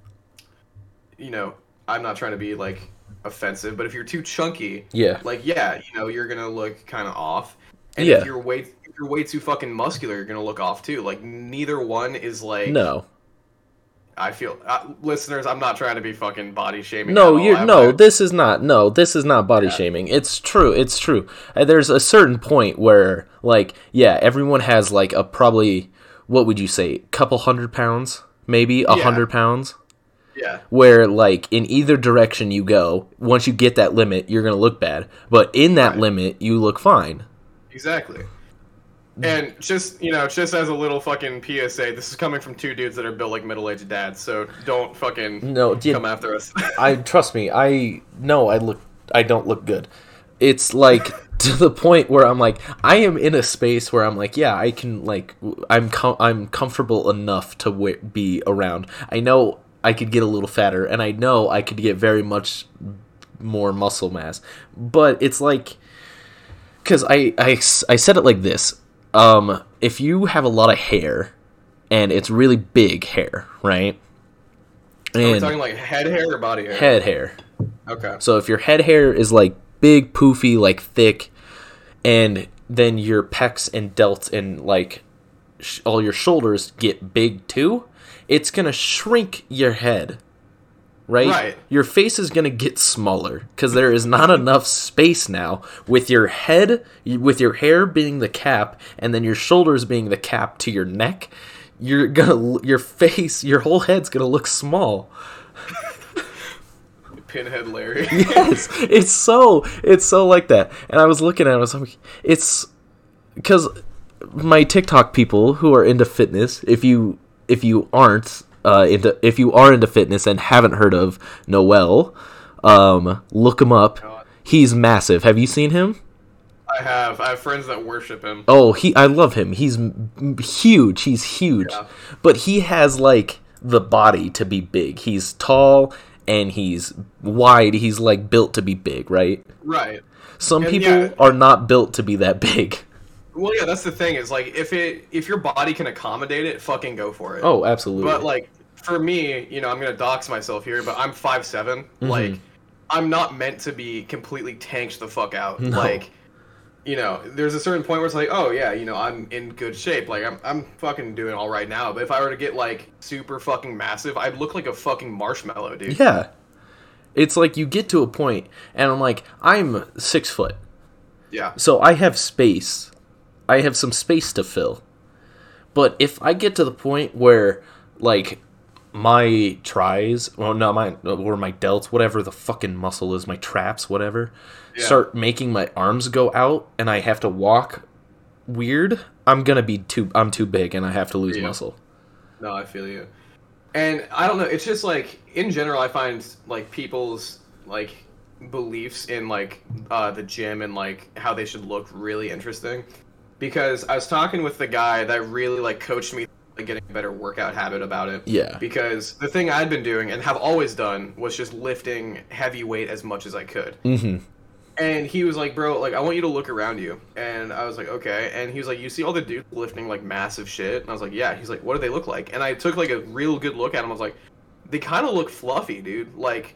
you know, I'm not trying to be like offensive, but if you're too chunky, Yeah. like yeah, you know, you're gonna look kind of off. And Yeah. if you're way if you're way too fucking muscular, you're gonna look off too. Like neither one is like. No. I feel uh, listeners. I'm not trying to be fucking body shaming. No, you're I- no. This is not. No, this is not body Yeah. shaming. It's true. It's true. Uh, There's a certain point where, like, yeah, everyone has like a probably what would you say, couple hundred pounds, maybe a Yeah. hundred pounds. yeah. Where like in either direction you go, once you get that limit, you're gonna look bad. But in that Right. limit, you look fine. Exactly. Mm. And just you know, just as a little fucking PSA, this is coming from two dudes that are built like middle-aged dads, so don't fucking No, come after us. I trust me. I know I look. I don't look good. It's like to the point where I'm like, I am in a space where I'm like, yeah, I can like, I'm com- I'm comfortable enough to w- be around. I know I could get a little fatter, and I know I could get very much more muscle mass. But it's like, because I, I, I said it like this. Um, if you have a lot of hair, and it's really big hair, right? Are we And talking like head hair or body hair? head hair. Okay. So if your head hair is like big, poofy, like thick, and then your pecs and delts and like sh- all your shoulders get big too, it's gonna shrink your head. Right? Right. Your face is gonna get smaller because there is not enough space now with your head, with your hair being the cap, and then your shoulders being the cap to your neck. You're gonna, your face, your whole head's gonna look small. Pinhead Larry. yes, it's so it's so like that. And I was looking at it, I was like, it's because my TikTok people who are into fitness, if you if you aren't uh, into if you are into fitness and haven't heard of Noel, um, look him up. God. He's massive. Have you seen him? I have. I have friends that worship him. Oh, he I love him. He's huge. He's huge. Yeah. But he has like the body to be big. He's tall and he's wide. He's like built to be big, right? Right. Some And people yeah. are not built to be that big. Well, yeah, that's the thing. Is like if it if your body can accommodate it, fucking go for it. Oh, absolutely. But like for me, you know, I'm gonna dox myself here, but I'm five Mm-hmm. Like I'm not meant to be completely tanked the fuck out. No. Like you know, there's a certain point where it's like, oh yeah, you know, I'm in good shape. Like I'm I'm fucking doing all right now. But if I were to get like super fucking massive, I'd look like a fucking marshmallow, dude. yeah. It's like you get to a point and I'm like, I'm six foot. Yeah. So I have space. I have some space to fill. But if I get to the point where, like, my tris, well, not my, or my delts, whatever the fucking muscle is, my traps, whatever, Yeah. start making my arms go out and I have to walk weird, I'm gonna be too, I'm too big and I have to lose Yeah. muscle. No, I feel you. And I don't know, it's just like in general I find like people's like beliefs in like uh the gym and like how they should look really interesting. Because I was talking with the guy that really like coached me like getting a better workout habit about it. Yeah. Because the thing I'd been doing and have always done was just lifting heavy weight as much as I could. Mm-hmm. And he was like, bro, like I want you to look around you. And I was like, okay. And he was like, you see all the dudes lifting like massive shit? And I was like, yeah. He's like, what do they look like? And I took like a real good look at them. I was like, they kind of look fluffy, dude. Like,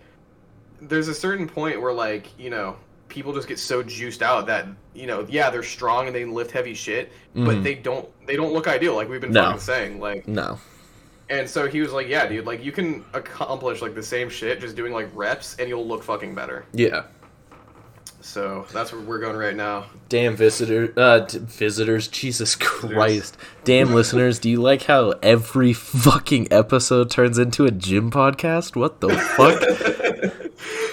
there's a certain point where like you know people just get so juiced out that you know yeah they're strong and they lift heavy shit, but Mhm. they don't they don't look ideal. Like we've been No. fucking saying, like. No. And so he was like, yeah, dude, like you can accomplish like the same shit just doing like reps, and you'll look fucking better. Yeah. So that's where we're going right now. Damn visitor, uh, t- visitors, Jesus Christ! Damn listeners, do you like how every fucking episode turns into a gym podcast? What the fuck?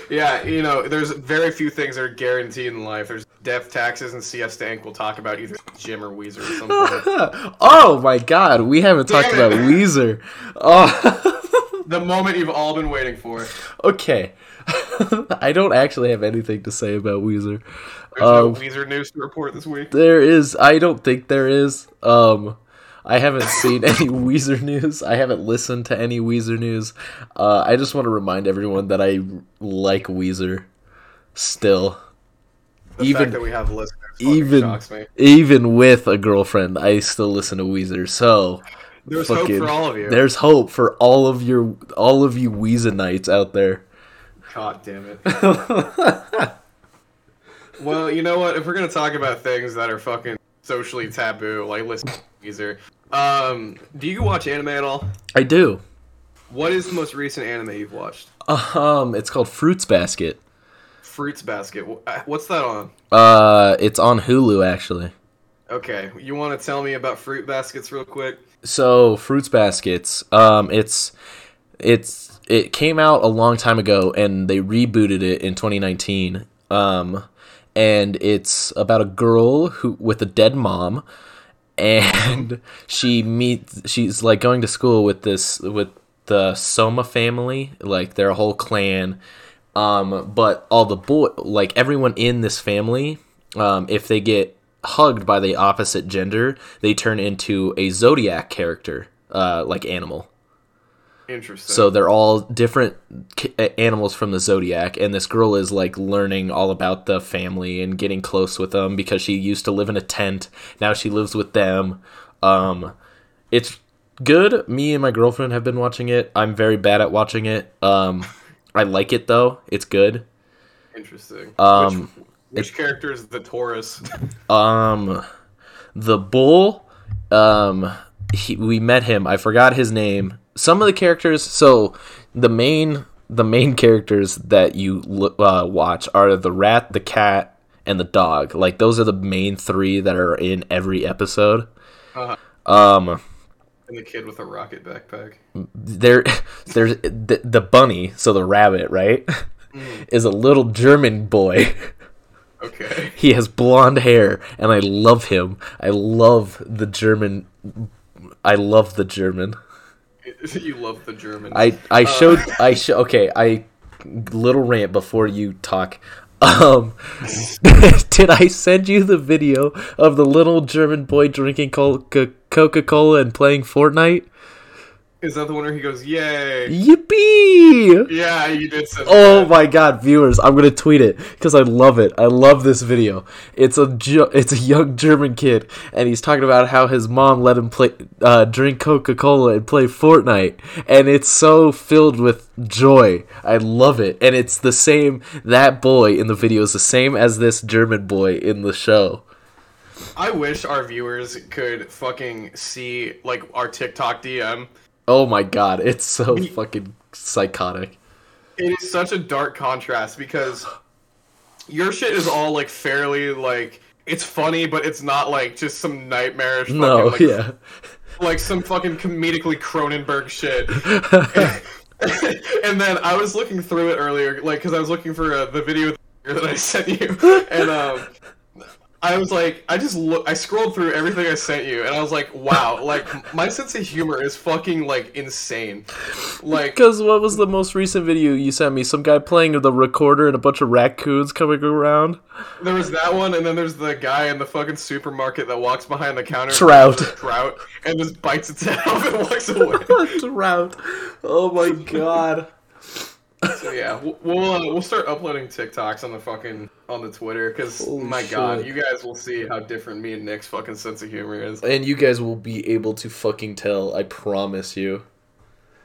Yeah, you know, there's very few things that are guaranteed in life. There's death, taxes, and Siesta Inc. We'll talk about either gym or Weezer or something. oh my god, we haven't talked Damn about it. Weezer. Oh, the moment you've all been waiting for. okay. I don't actually have anything to say about Weezer. There's no Um, Weezer news to report this week. There is. I don't think there is. Um, I haven't seen any Weezer news. I haven't listened to any Weezer news. Uh, I just want to remind everyone that I like Weezer. Still, The even- fact that we have listeners even shocks me. even with a girlfriend, I still listen to Weezer. So There's fucking- hope for all of you. there's hope for all of your all of you Weezerites out there. God damn it. well, you know what? If we're gonna talk about things that are fucking socially taboo, like listen to Weezer, um, do you watch anime at all? I do. What is the most recent anime you've watched? Um, it's called Fruits Basket. Fruits Basket. Uh, What's that on? Uh, it's on Hulu actually. Okay, you want to tell me about Fruit Baskets real quick? So fruits baskets. Um, it's it's it came out a long time ago, and they rebooted it in 2019. Um, and it's about a girl who with a dead mom, and she meets. She's like going to school with this with the Sohma family, like their whole clan. Um, but all the boy, like everyone in this family, um, if they get hugged by the opposite gender, they turn into a zodiac character, uh, like animal. Interesting. So they're all different animals from the zodiac, and this girl is like learning all about the family and getting close with them because she used to live in a tent. Now she lives with them. Um, it's good. Me and my girlfriend have been watching it. I'm very bad at watching it. Um, I like it though. It's good. Interesting. Um, which, which character is the Taurus? Um, the bull. Um, he, we met him. I forgot his name. Some of the characters. So the main the main characters that you uh, watch are the rat, the cat, and the dog. Like those are the main three that are in every episode. Uh-huh. Um, and the kid with a rocket backpack. there, there's the, the bunny. So the rabbit, right, is a little German boy. Okay. He has blonde hair, and I love him. I love the German. I love the German. you love the German. I I showed I show okay I little rant before you talk. Um, did I send you the video of the little German boy drinking Coca Cola and playing Fortnite? Is that the one where he goes, "Yay"? Yippee! Yeah, you did. Oh that. my god, viewers! I'm gonna tweet it because I love it. I love this video. It's a it's a young German kid, and he's talking about how his mom let him play uh, drink Coca Cola and play Fortnite, and it's so filled with joy. I love it, and it's the same. That boy in the video is the same as this German boy in the show. I wish our viewers could fucking see like our TikTok DM. Oh my god, it's so fucking psychotic. It is such a dark contrast because your shit is all like fairly like it's funny, but it's not like just some nightmarish. Fucking, No, like, yeah. like some fucking comedically Cronenberg shit. and then I was looking through it earlier, like because I was looking for uh, the video that I sent you, and um, I was like, I just look, I scrolled through everything I sent you, and I was like, wow, like my sense of humor is fucking like insane, like. Because what was the most recent video you sent me? Some guy playing the recorder and a bunch of raccoons coming around. There was that one, and then there's the guy in the fucking supermarket that walks behind the counter. Trout. Trout, and just bites its head off and walks away. Trout. Oh my god. So yeah, we'll we'll, uh, we'll start uploading TikToks on the fucking on the Twitter because my god, you guys will see how different me and Nick's fucking sense of humor is. And you guys will be able to fucking tell. I promise you.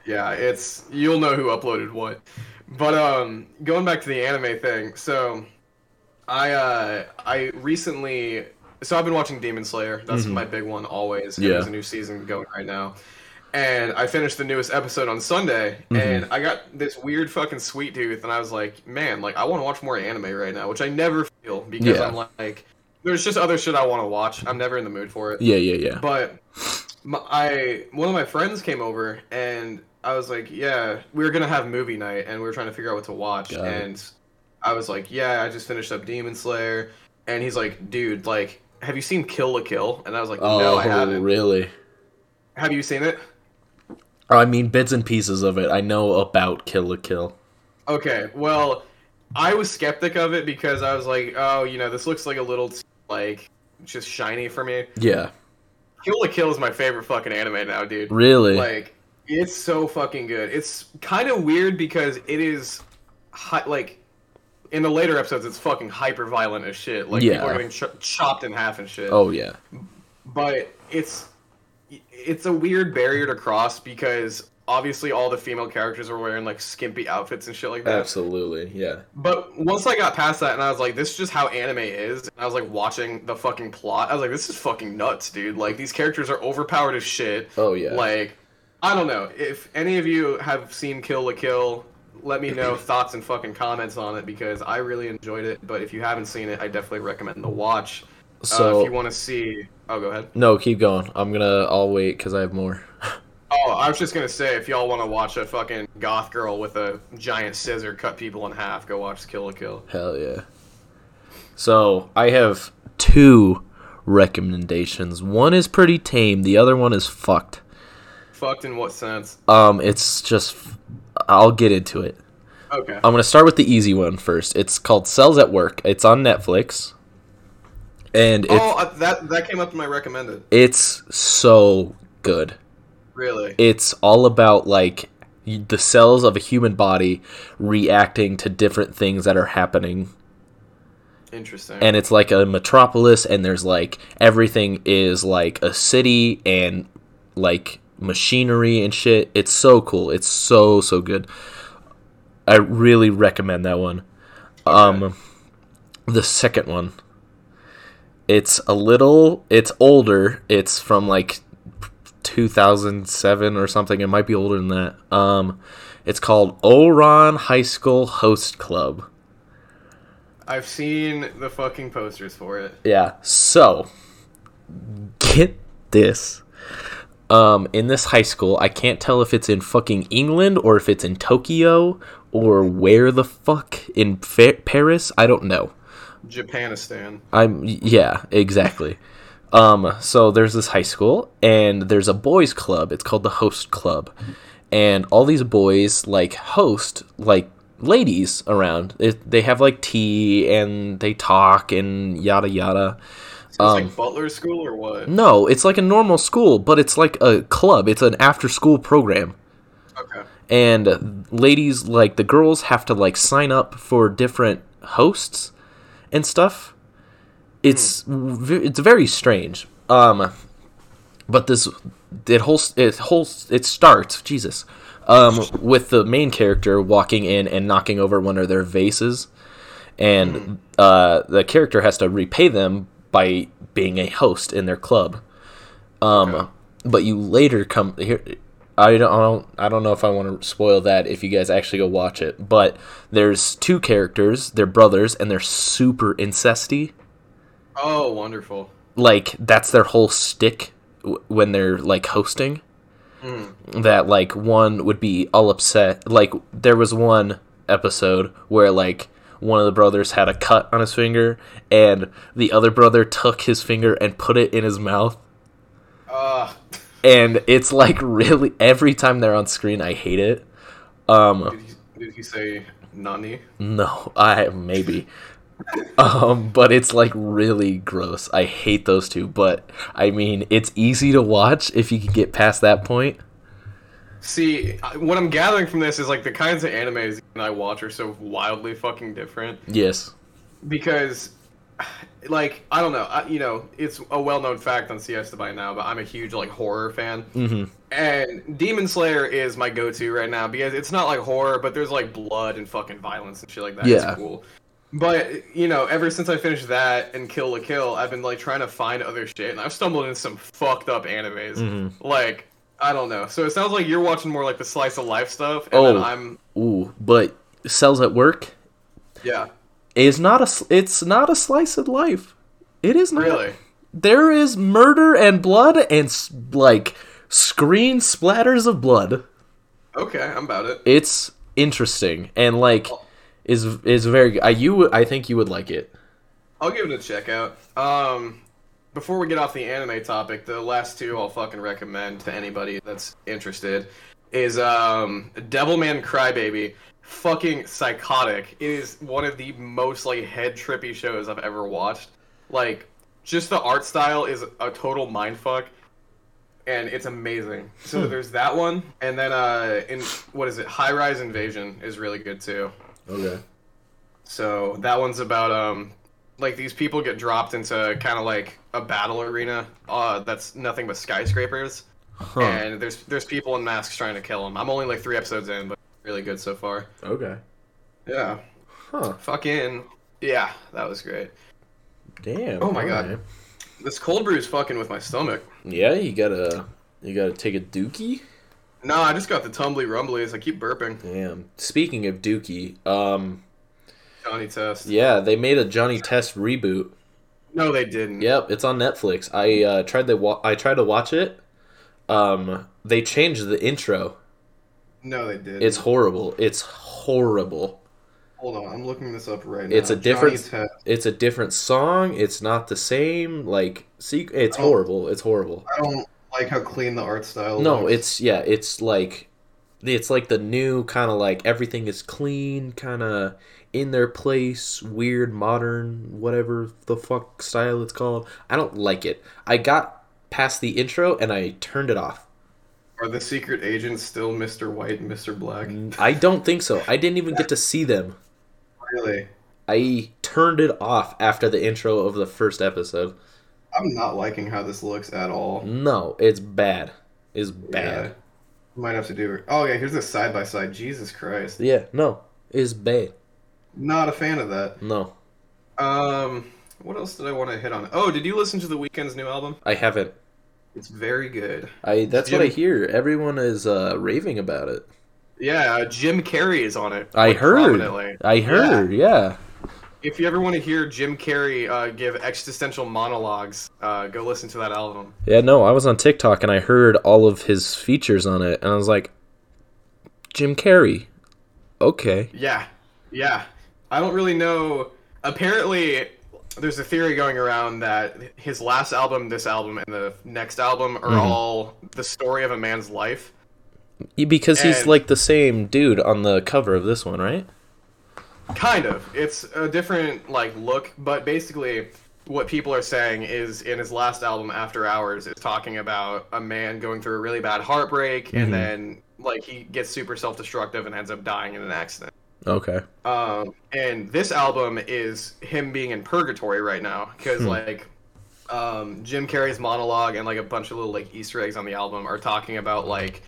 Yeah, it's you'll know who uploaded what. But um, going back to the anime thing, so I uh I recently so I've been watching Demon Slayer. That's my big one always. Mm-hmm. Yeah. There's a new season going right now. And I finished the newest episode on Sunday, Mm-hmm. and I got this weird fucking sweet tooth, and I was like, man, like I want to watch more anime right now, which I never feel because Yeah. I'm like, there's just other shit I want to watch. I'm never in the mood for it. Yeah, yeah, yeah. But my, I one of my friends came over and I was like, yeah, we were gonna have movie night and we were trying to figure out what to watch and I was like, yeah, I just finished up Demon Slayer and he's like, dude, like, have you seen Kill la Kill? And I was like, Oh, no, I haven't. really? Have you seen it? I mean, bits and pieces of it. I know about Kill la Kill. Okay, well, I was skeptic of it because I was like, oh, you know, this looks like a little like just shiny for me. Yeah. Kill la Kill is my favorite fucking anime now, dude. Really? Like, it's so fucking good. It's kind of weird because it is, hi- like, in the later episodes, it's fucking hyper violent as shit. Like, people are getting ch- chopped in half and shit. oh yeah. But it's, it's a weird barrier to cross because obviously all the female characters are wearing like skimpy outfits and shit like that. Absolutely. Yeah. But once I got past that and I was like, this is just how anime is, and I was like watching the fucking plot, I was like, this is fucking nuts, dude. Like these characters are overpowered as shit. Oh yeah. Like, I don't know. If any of you have seen Kill la Kill, let me know thoughts and fucking comments on it because I really enjoyed it. But if you haven't seen it, I definitely recommend the watch. Uh, So- if you want to see, oh, go ahead. no, keep going. I'm gonna. I'll wait because I have more. Oh, I was just gonna say, if y'all want to watch a fucking goth girl with a giant scissor cut people in half, go watch Kill la Kill. Hell yeah. So I have two recommendations. One is pretty tame. The other one is fucked. Fucked in what sense? Um, it's just. I'll get into it. Okay. I'm gonna start with the easy one first. It's called Cells at Work. It's on Netflix, and it's oh, uh, that that came up in my recommended. it's so good. Really? It's all about like the cells of a human body reacting to different things that are happening Interesting. and it's like a metropolis and there's like everything is like a city and like machinery and shit it's so cool it's so so good i really recommend that one um the second one it's a little it's older it's from like 2007 or something it might be older than that um it's called Ouran High School Host Club I've seen the fucking posters for it. Yeah. So, get this. Um, in this high school, I can't tell if it's in fucking England or if it's in Tokyo or where the fuck in Paris. I don't know. Japanistan. I'm yeah, exactly. um, so there's this high school and there's a boys club. It's called the Host Club, and all these boys like host like ladies around. It, they have like tea and they talk and yada yada. So it's Um, like Butler School or what? No, it's like a normal school, but it's like a club. It's an after school program. Okay. And ladies, like the girls, have to like sign up for different hosts and stuff. It's it's very strange. Um, but this it whole it whole it starts Jesus, um, with the main character walking in and knocking over one of their vases, and uh, the character has to repay them by being a host in their club. Um, Okay. but you later come here. I don't, I don't I don't know if I want to spoil that if you guys actually go watch it. But there's two characters, they're brothers, and they're super incesty. Oh, wonderful. Like that's their whole stick w- when they're like hosting. Mm. That like one would be all upset. Like there was one episode where like one of the brothers had a cut on his finger, and the other brother took his finger and put it in his mouth. Uh, And it's like really every time they're on screen, I hate it. Um, did he, did he say nani? No, I maybe. um, but it's like really gross. I hate those two, but I mean, it's easy to watch if you can get past that point. See, what I'm gathering from this is like the kinds of animes I watch are so wildly fucking different. Yes. because like i don't know I, you know it's a well-known fact on siesta by now but i'm a huge like horror fan. Hmm and demon slayer is my go-to right now because it's not like horror but there's like blood and fucking violence and shit like that. Yeah. it's cool. But you know ever since i finished that and kill la kill i've been like trying to find other shit and i've stumbled into some fucked up animes. Mhm. like i don't know. So it sounds like you're watching more like the slice of life stuff and then Oh. i'm Ooh, but cells at work? Yeah is not a It's not a slice of life. It is not. really There is murder and blood and like screen splatters of blood. okay i'm about it It's interesting and like is is very. I you I think you would like it. I'll give it a check out. Um, before we get off the anime topic, the last two I'll fucking recommend to anybody that's interested is um, Devilman Crybaby. Fucking psychotic. It is one of the most like head trippy shows I've ever watched. Like, just the art style is a total mindfuck, and it's amazing. So there's that one, and then uh, in what is it? High Rise Invasion is really good too. Okay. So that one's about um like these people get dropped into kind of like a battle arena uh that's nothing but skyscrapers Huh. and there's there's people in masks trying to kill them. I'm only like 3 episodes in but really good so far. Okay. Yeah. Huh. Fucking yeah, that was great. Damn. Oh my God. This cold brew is fucking with my stomach. Yeah, you gotta you gotta take a dookie. No, I just got the tumbly rumblies. I keep burping. Damn. Speaking of dookie, um, Johnny Test. yeah, they made a Johnny Test reboot. No, they didn't. Yep, it's on Netflix. I uh, tried to wa- I tried to watch it. Um, they changed the intro. No, they didn't. It's horrible. It's horrible. Hold on, I'm looking this up right now. It's a different-. It's a different song. It's not the same. Like, see, it's horrible. It's horrible. I don't like how clean the art style No, looks. it's yeah, it's like it's like the new kind of like everything is clean, kind of in their place, weird, modern, whatever the fuck style it's called. I don't like it. I got past the intro and I turned it off. Are the secret agents still Mr. White and Mr. Black? I don't think so. I didn't even get to see them. Really? I turned it off after the intro of the first episode. I'm not liking how this looks at all. No, it's bad. It's bad. Yeah. Might have to do. Oh yeah, here's the side by side. Jesus Christ. Yeah, no, it's bad. Not a fan of that. No, Um, what else did I want to hit on? Oh, did you listen to the Weeknd's new album? I haven't. It's very good. I that's what I hear. Everyone is uh, raving about it. Yeah, uh, Jim Carrey is on it. I like, heard. I heard. Yeah. If you ever want to hear Jim Carrey uh, give existential monologues, uh, go listen to that album. yeah. No, I was on TikTok and I heard all of his features on it, and I was like, Jim Carrey. Okay. Yeah, yeah. I don't really know. Apparently, there's a theory going around that his last album, this album, and the next album are Mhm. all the story of a man's life. Because he's like the same dude on the cover of this one, right? Kind of. It's a different like look, but basically what people are saying is in his last album After Hours is talking about a man going through a really bad heartbreak Mm-hmm. and then like he gets super self-destructive and ends up dying in an accident. Okay. Um, and this album is him being in purgatory right now because Hmm. like um, Jim Carrey's monologue and like a bunch of little like Easter eggs on the album are talking about like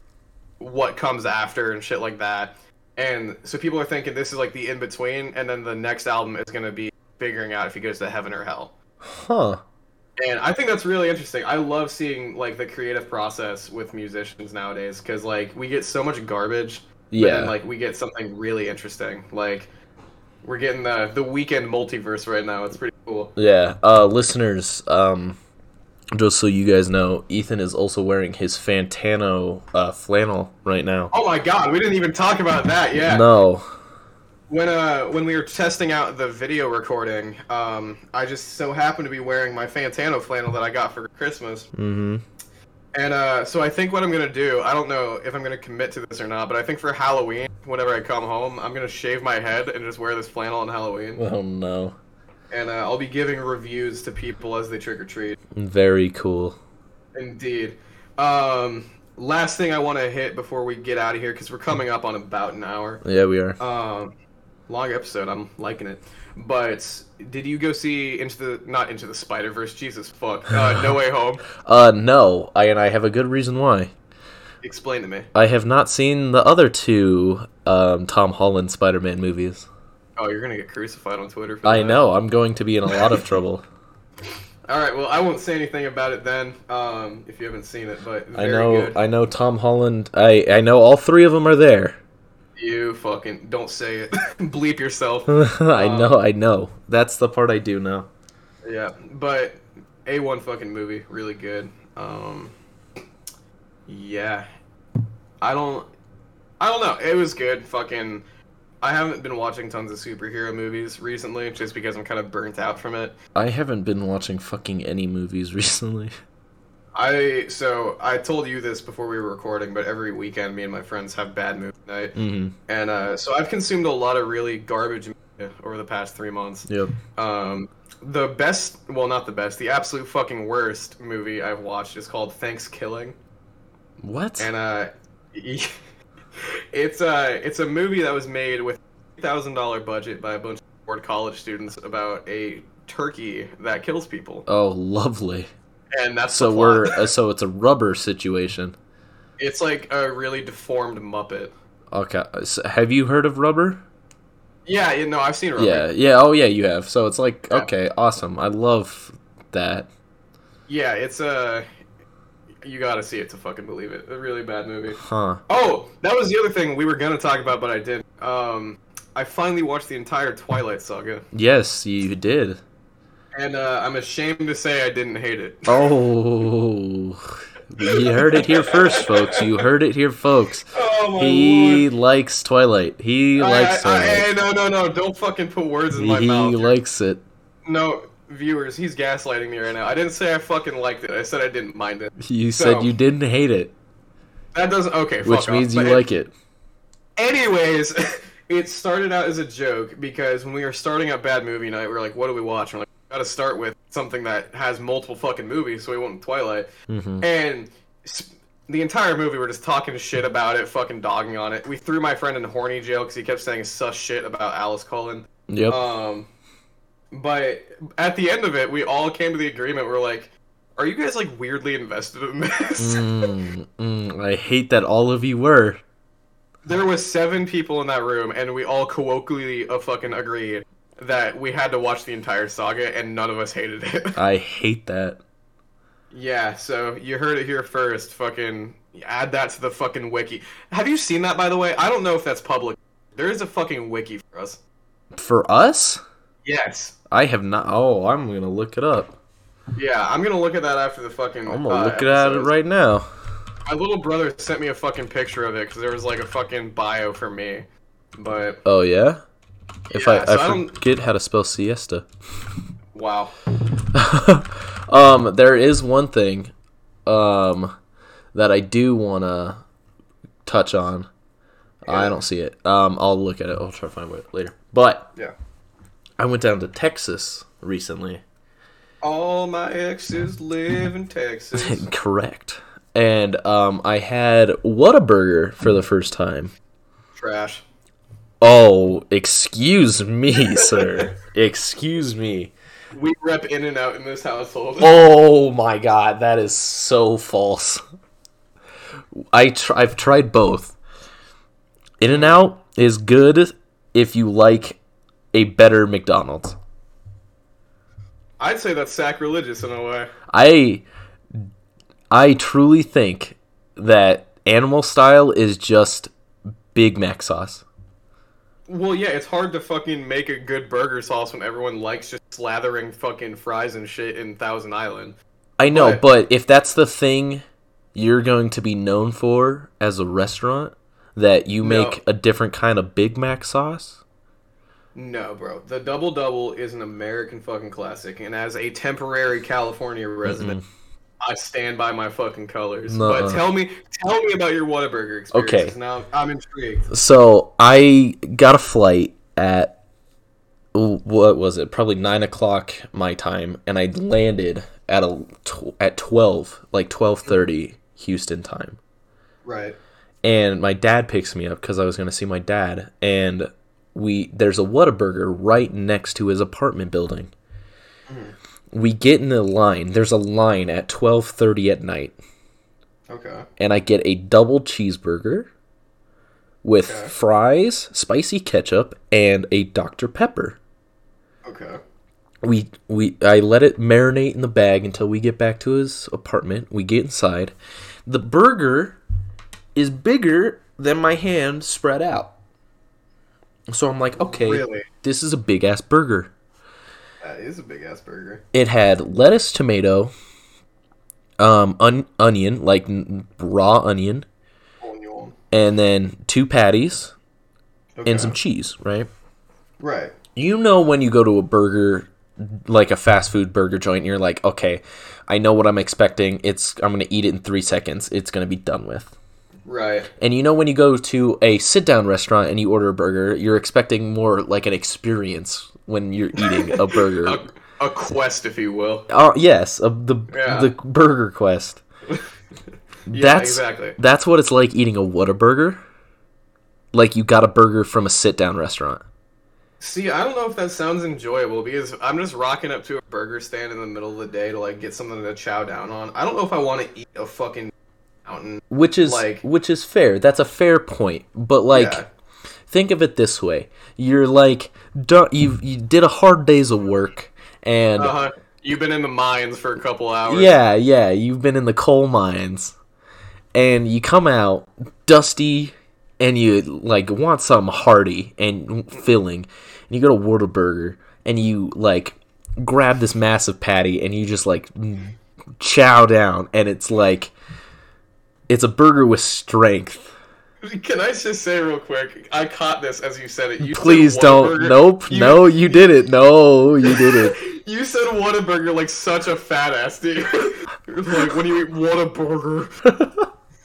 what comes after and shit like that. And so people are thinking this is like the in between, and then the next album is gonna be figuring out if he goes to heaven or hell. Huh. And I think that's really interesting. I love seeing like the creative process with musicians nowadays because like we get so much garbage, Yeah. then like we get something really interesting. Like we're getting the the Weeknd multiverse right now. It's pretty cool. Yeah. Uh, listeners, um, just so you guys know, Ethan is also wearing his Fantano uh, flannel right now. Oh my god, we didn't even talk about that. Yeah. No. When uh when we were testing out the video recording, um, I just so happened to be wearing my Fantano flannel that I got for Christmas. Mm-hmm. And uh, so I think what I'm gonna do, I don't know if I'm gonna commit to this or not, but I think for Halloween, whenever I come home, I'm gonna shave my head and just wear this flannel on Halloween, Oh no. and uh, I'll be giving reviews to people as they trick or treat. Very cool. Indeed. Um, last thing I want to hit before we get out of here, because we're coming up on about an hour. Yeah, we are. Um, long episode. I'm liking it. But did you go see into the not into the Spider Verse? Jesus fuck. Uh, no Way Home. Uh, no. I and I have a good reason why. Explain to me. I have not seen the other two um, Tom Holland Spider-Man movies. Oh, you're gonna get crucified on Twitter. For I that. know. I'm going to be in a lot of trouble. All right. Well, I won't say anything about it then. Um, if you haven't seen it, but I know. Good. I know Tom Holland. I I know all three of them are there. You fucking don't say it. Bleep yourself. I Um, know. I know. That's the part I do know. Yeah, but a one fucking movie, really good. Um, yeah, I don't, I don't know. It was good. Fucking, I haven't been watching tons of superhero movies recently, just because I'm kind of burnt out from it. I haven't been watching fucking any movies recently. I so I told you this before we were recording, but every weekend me and my friends have bad movie night, hmm and uh, so I've consumed a lot of really garbage media over the past three months. Yep. Um, the best, well, not the best, the absolute fucking worst movie I've watched is called Thanksgiving, What? and uh, it's uh, it's a movie that was made with thousand dollar budget by a bunch of bored college students about a turkey that kills people, oh, lovely. And that's So we're uh, so it's a rubber situation. It's like a really deformed Muppet. Okay. So have you heard of rubber? Yeah, you know, I've seen it. Yeah. Yeah. Oh, yeah. You have. So it's like Yeah. okay, awesome. I love that. Yeah, it's a. You gotta see it to fucking believe it. A really bad movie. Huh. Oh, that was the other thing we were gonna talk about, but I didn't. Um, I finally watched the entire Twilight Saga, Yes, you did. And uh, I'm ashamed to say I didn't hate it. Oh. You heard it here first, folks. You heard it here, folks. Oh my He lord! likes Twilight. He I- likes I, I, Twilight. hey, no, no, no! Don't fucking put words in my he mouth. He likes it. No, viewers, he's gaslighting me right now. I didn't say I fucking liked it. I said I didn't mind it. You So- said you didn't hate it, That doesn't. Okay, which off. means you like it. Anyways, it started out as a joke because when we were starting up Bad Movie Night, we were like, "What do we watch?" And we're "Got to start with something that has multiple fucking movies." So we went with Twilight, hmm and s- the entire movie we're just talking shit about it, fucking dogging on it. We threw my friend in horny jail because he kept saying sus shit about Alice Cullen. Yep. Um, but at the end of it, we all came to the agreement. We're like, "Are you guys like weirdly invested in this?" Mm, mm, I hate that all of you were. There was seven people in that room, and we all colloquially uh, fucking agreed that we had to watch the entire saga, and none of us hated it. I hate that. yeah, so you heard it here first. Fucking add that to the fucking wiki. Have you seen that, by the way? I don't know if that's public. There is a fucking wiki for us. For us, Yes. I have not. Oh, I'm gonna look it up. Yeah, I'm gonna look at that after the fucking. I'm gonna uh, look at it right now. My little brother sent me a fucking picture of it because there was like a fucking bio for me, but Oh yeah. If Yeah, I, so I I don't- forget how to spell siesta. wow. um, there is one thing, um, that I do wanna touch on. I don't see it. Um, I'll look at it. I'll try to find it later. But Yeah. I went down to Texas recently. All my exes live in Texas. Correct. And um, I had Whataburger for the first time. Trash. Oh, excuse me, sir. excuse me. We rep In and Out in this household. Oh my god, that is so false. I tr- I've tried both. In and Out is good if you like a better McDonald's. I'd say that's sacrilegious in a way. I I truly think that animal style is just Big Mac sauce. Well, yeah, it's hard to fucking make a good burger sauce when everyone likes just slathering fucking fries and shit in Thousand Island. I know, But- but if that's the thing you're going to be known for as a restaurant, that you No. make a different kind of Big Mac sauce, No, bro. The double double is an American fucking classic, and as a temporary California resident, I stand by my fucking colors. Nuh-uh. But tell me, tell me about your Whataburger experience. Okay. Now I'm intrigued. So I got a flight at what was it? Probably nine o'clock my time, and I landed at a at twelve, like twelve thirty Houston time. Right. And my dad picks me up because I was going to see my dad, and we there's a Whataburger right next to his apartment building. Mm. We get in the line. There's a line at twelve thirty at night Okay. and I get a double cheeseburger with Okay. fries, spicy ketchup, and a Dr. Pepper. Okay. We we I let it marinate in the bag until we get back to his apartment. We get inside. The burger is bigger than my hand spread out. So I'm like, okay, Really? this is a big ass burger. That is a big ass burger. It had lettuce, tomato, um, on- onion, like n- raw onion, Onion. and then two patties, Okay. and some cheese, right? Right. You know when you go to a burger like a fast food burger joint and you're like, "Okay, I know what I'm expecting. It's I'm going to eat it in 3 seconds. It's going to be done with." Right. And you know when you go to a sit-down restaurant and you order a burger, you're expecting more like an experience when you're eating a burger. A, a quest, if you will. Uh, yes, of the Yeah. the burger quest. Yeah, that's exactly. that's what it's like eating a Whataburger. Like you got a burger from a sit-down restaurant. See, I don't know if that sounds enjoyable because I'm just rocking up to a burger stand in the middle of the day to like get something to chow down on. I don't know if I want to eat a fucking mountain. which is Like- which is fair that's a fair point but like Yeah. Think of it this way. You're like du- you you did a hard days of work and Uh-huh. You've been in the mines for a couple hours. yeah yeah you've been in the coal mines. And you come out dusty and you like want something hearty and filling. And you go to Whataburger and you like grab this massive patty and you just like chow down. And it's like it's a burger with strength Can I just say real quick? I caught this as you said it. You Please don't. Nope. You- no, you did it. No, you did it. You said Whataburger like such a fat ass dude. like when you eat Whataburger.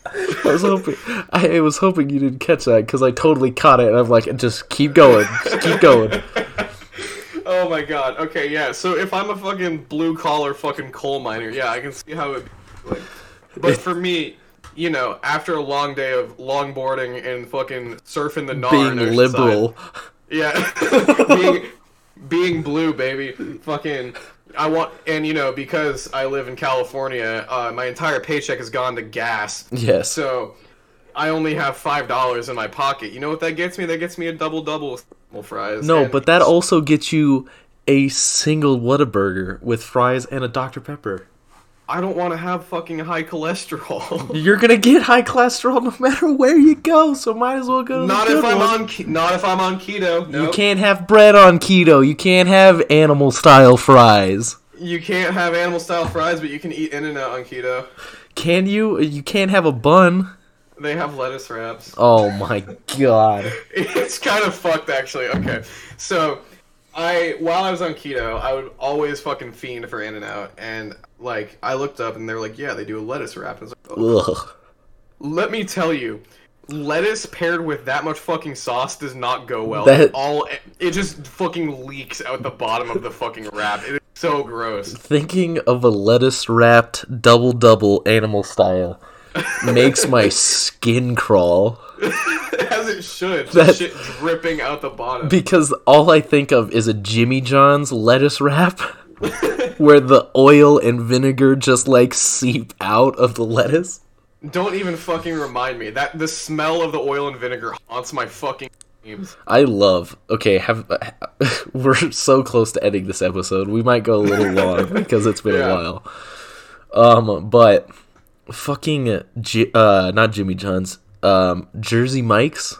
I was hoping. I was hoping you didn't catch that because I totally caught it. And I'm like, just keep going. Just keep going. Oh my god. Okay, yeah. So if I'm a fucking blue collar fucking coal miner, yeah, I can see how it. Like, but for me, you know, after a long day of longboarding and fucking surfing the Narn Being liberal. Yeah. being being blue, baby. Fucking I want and you know, because I live in California, uh, my entire paycheck has gone to gas. Yes. So I only have five dollars in my pocket. You know what that gets me? That gets me a double double with fries. No, but that also gets you a single Whataburger with fries and a Dr Pepper. I don't want to have fucking high cholesterol. You're gonna get high cholesterol no matter where you go, so might as well go. To not the if I'm on ke- not if I'm on keto. No, You can't have bread on keto. You can't have animal style fries. You can't have animal style fries, but you can eat In and Out on keto. Can you? You can't have a bun. They have lettuce wraps. Oh my god. It's kind of fucked actually. Okay, so I while I was on keto, I would always fucking fiend for In and Out, and like I looked up and they're like, yeah, they do a lettuce wrap. I like, oh. Ugh. Let me tell you, lettuce paired with that much fucking sauce does not go well. That- all it just fucking leaks out the bottom of the fucking wrap. It is so gross. Thinking of a lettuce wrapped double double animal style makes my skin crawl As it should. That- shit dripping out the bottom. because all I think of is a Jimmy John's lettuce wrap where the oil and vinegar just like seep out of the lettuce. Don't even fucking remind me. That the smell of the oil and vinegar haunts my fucking dreams. I love. Okay, have we're so close to ending this episode. We might go a little long because it's been Yeah. a while. Um, but fucking uh, not Jimmy John's. Um, Jersey Mike's.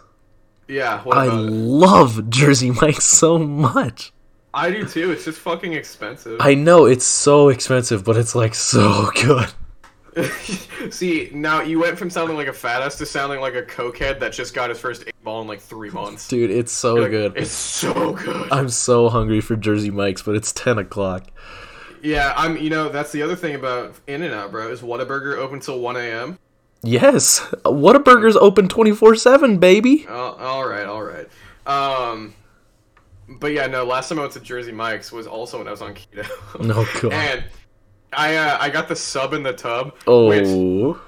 Yeah, I love Jersey Mike's so much. I do too. It's just fucking expensive. I know it's so expensive, but it's like so good. See, now you went from sounding like a fat ass to sounding like a cokehead that just got his first eight ball in like three months. Dude, it's so Like, good. It's so good. I'm so hungry for Jersey Mike's, but it's 10 o'clock. Yeah, I'm. You know, that's the other thing about In and Out, bro. Is Whataburger open till one a.m. Yes, Whataburger's open 24 7, baby. Oh, all right, all right. Um, but yeah, no. Last time I went to Jersey Mike's was also when I was on keto. Oh, God. and I uh, I got the sub in the tub. Which Oh.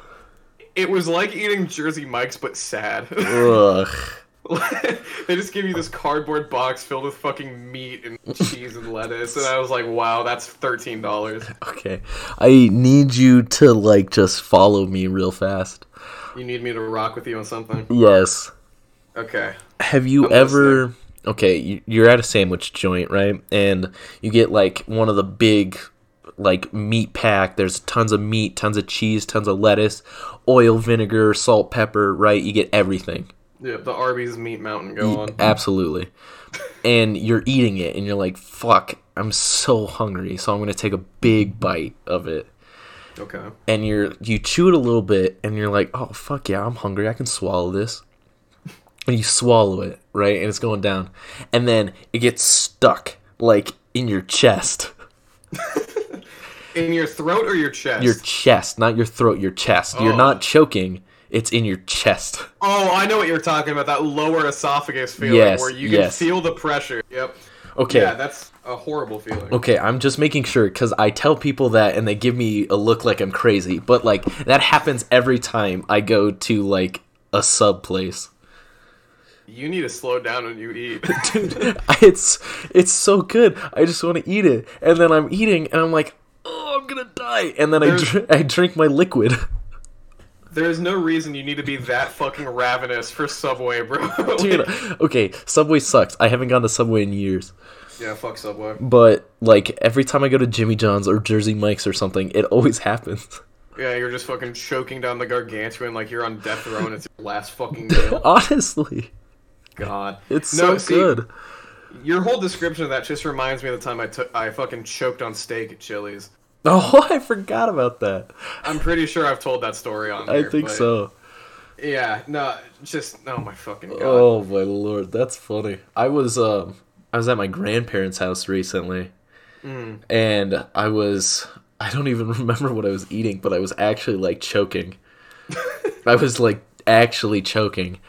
it was like eating Jersey Mike's but sad. Ugh. they just give you this cardboard box filled with fucking meat and cheese and lettuce, and I was like, wow, that's thirteen dollars. Okay. I need you to, like, just follow me real fast. You need me to rock with you on something? Yes. Okay. Have you I'm ever. Okay, you're at a sandwich joint, right? And you get, like, one of the big, like, meat pack. There's tons of meat, tons of cheese, tons of lettuce, oil, vinegar, salt, pepper, right? You get everything. Yeah, the Arby's meat mountain go on. Absolutely. And you're eating it, and you're like, fuck, I'm so hungry, so I'm going to take a big bite of it. Okay. and you're you chew it a little bit and you're like oh fuck yeah i'm hungry i can swallow this and you swallow it right and it's going down and then it gets stuck like in your chest In your throat or your chest? your chest not your throat your chest you're Oh. not choking it's in your chest Oh, I know what you're talking about. That lower esophagus feeling Yes, where you can yes. feel the pressure. Yep. okay Yeah, that's a horrible feeling. Okay, I'm just making sure because I tell people that and they give me a look like I'm crazy, but like that happens every time I go to like a sub place. You need to slow down when you eat. dude it's it's so good i just want to eat it and then i'm eating and i'm like oh i'm gonna die and then I, dr- I drink my liquid there is no reason you need to be that fucking ravenous for Subway, bro. Like- dude okay subway sucks i haven't gone to subway in years yeah, fuck Subway. but like every time i go to jimmy john's or jersey mike's or something it always happens Yeah, you're just fucking choking down the gargantuan like you're on death row and it's your last fucking meal. honestly God, it's No, so see, good Your whole description of that just reminds me of the time I took I fucking choked on steak at Chili's. oh i forgot about that I'm pretty sure I've told that story on There, i think so Yeah, no, just oh my fucking god. oh my lord that's funny i was um i was at my grandparents house recently Mm. and I was I don't even remember what I was eating, but I was actually like choking. I was like actually choking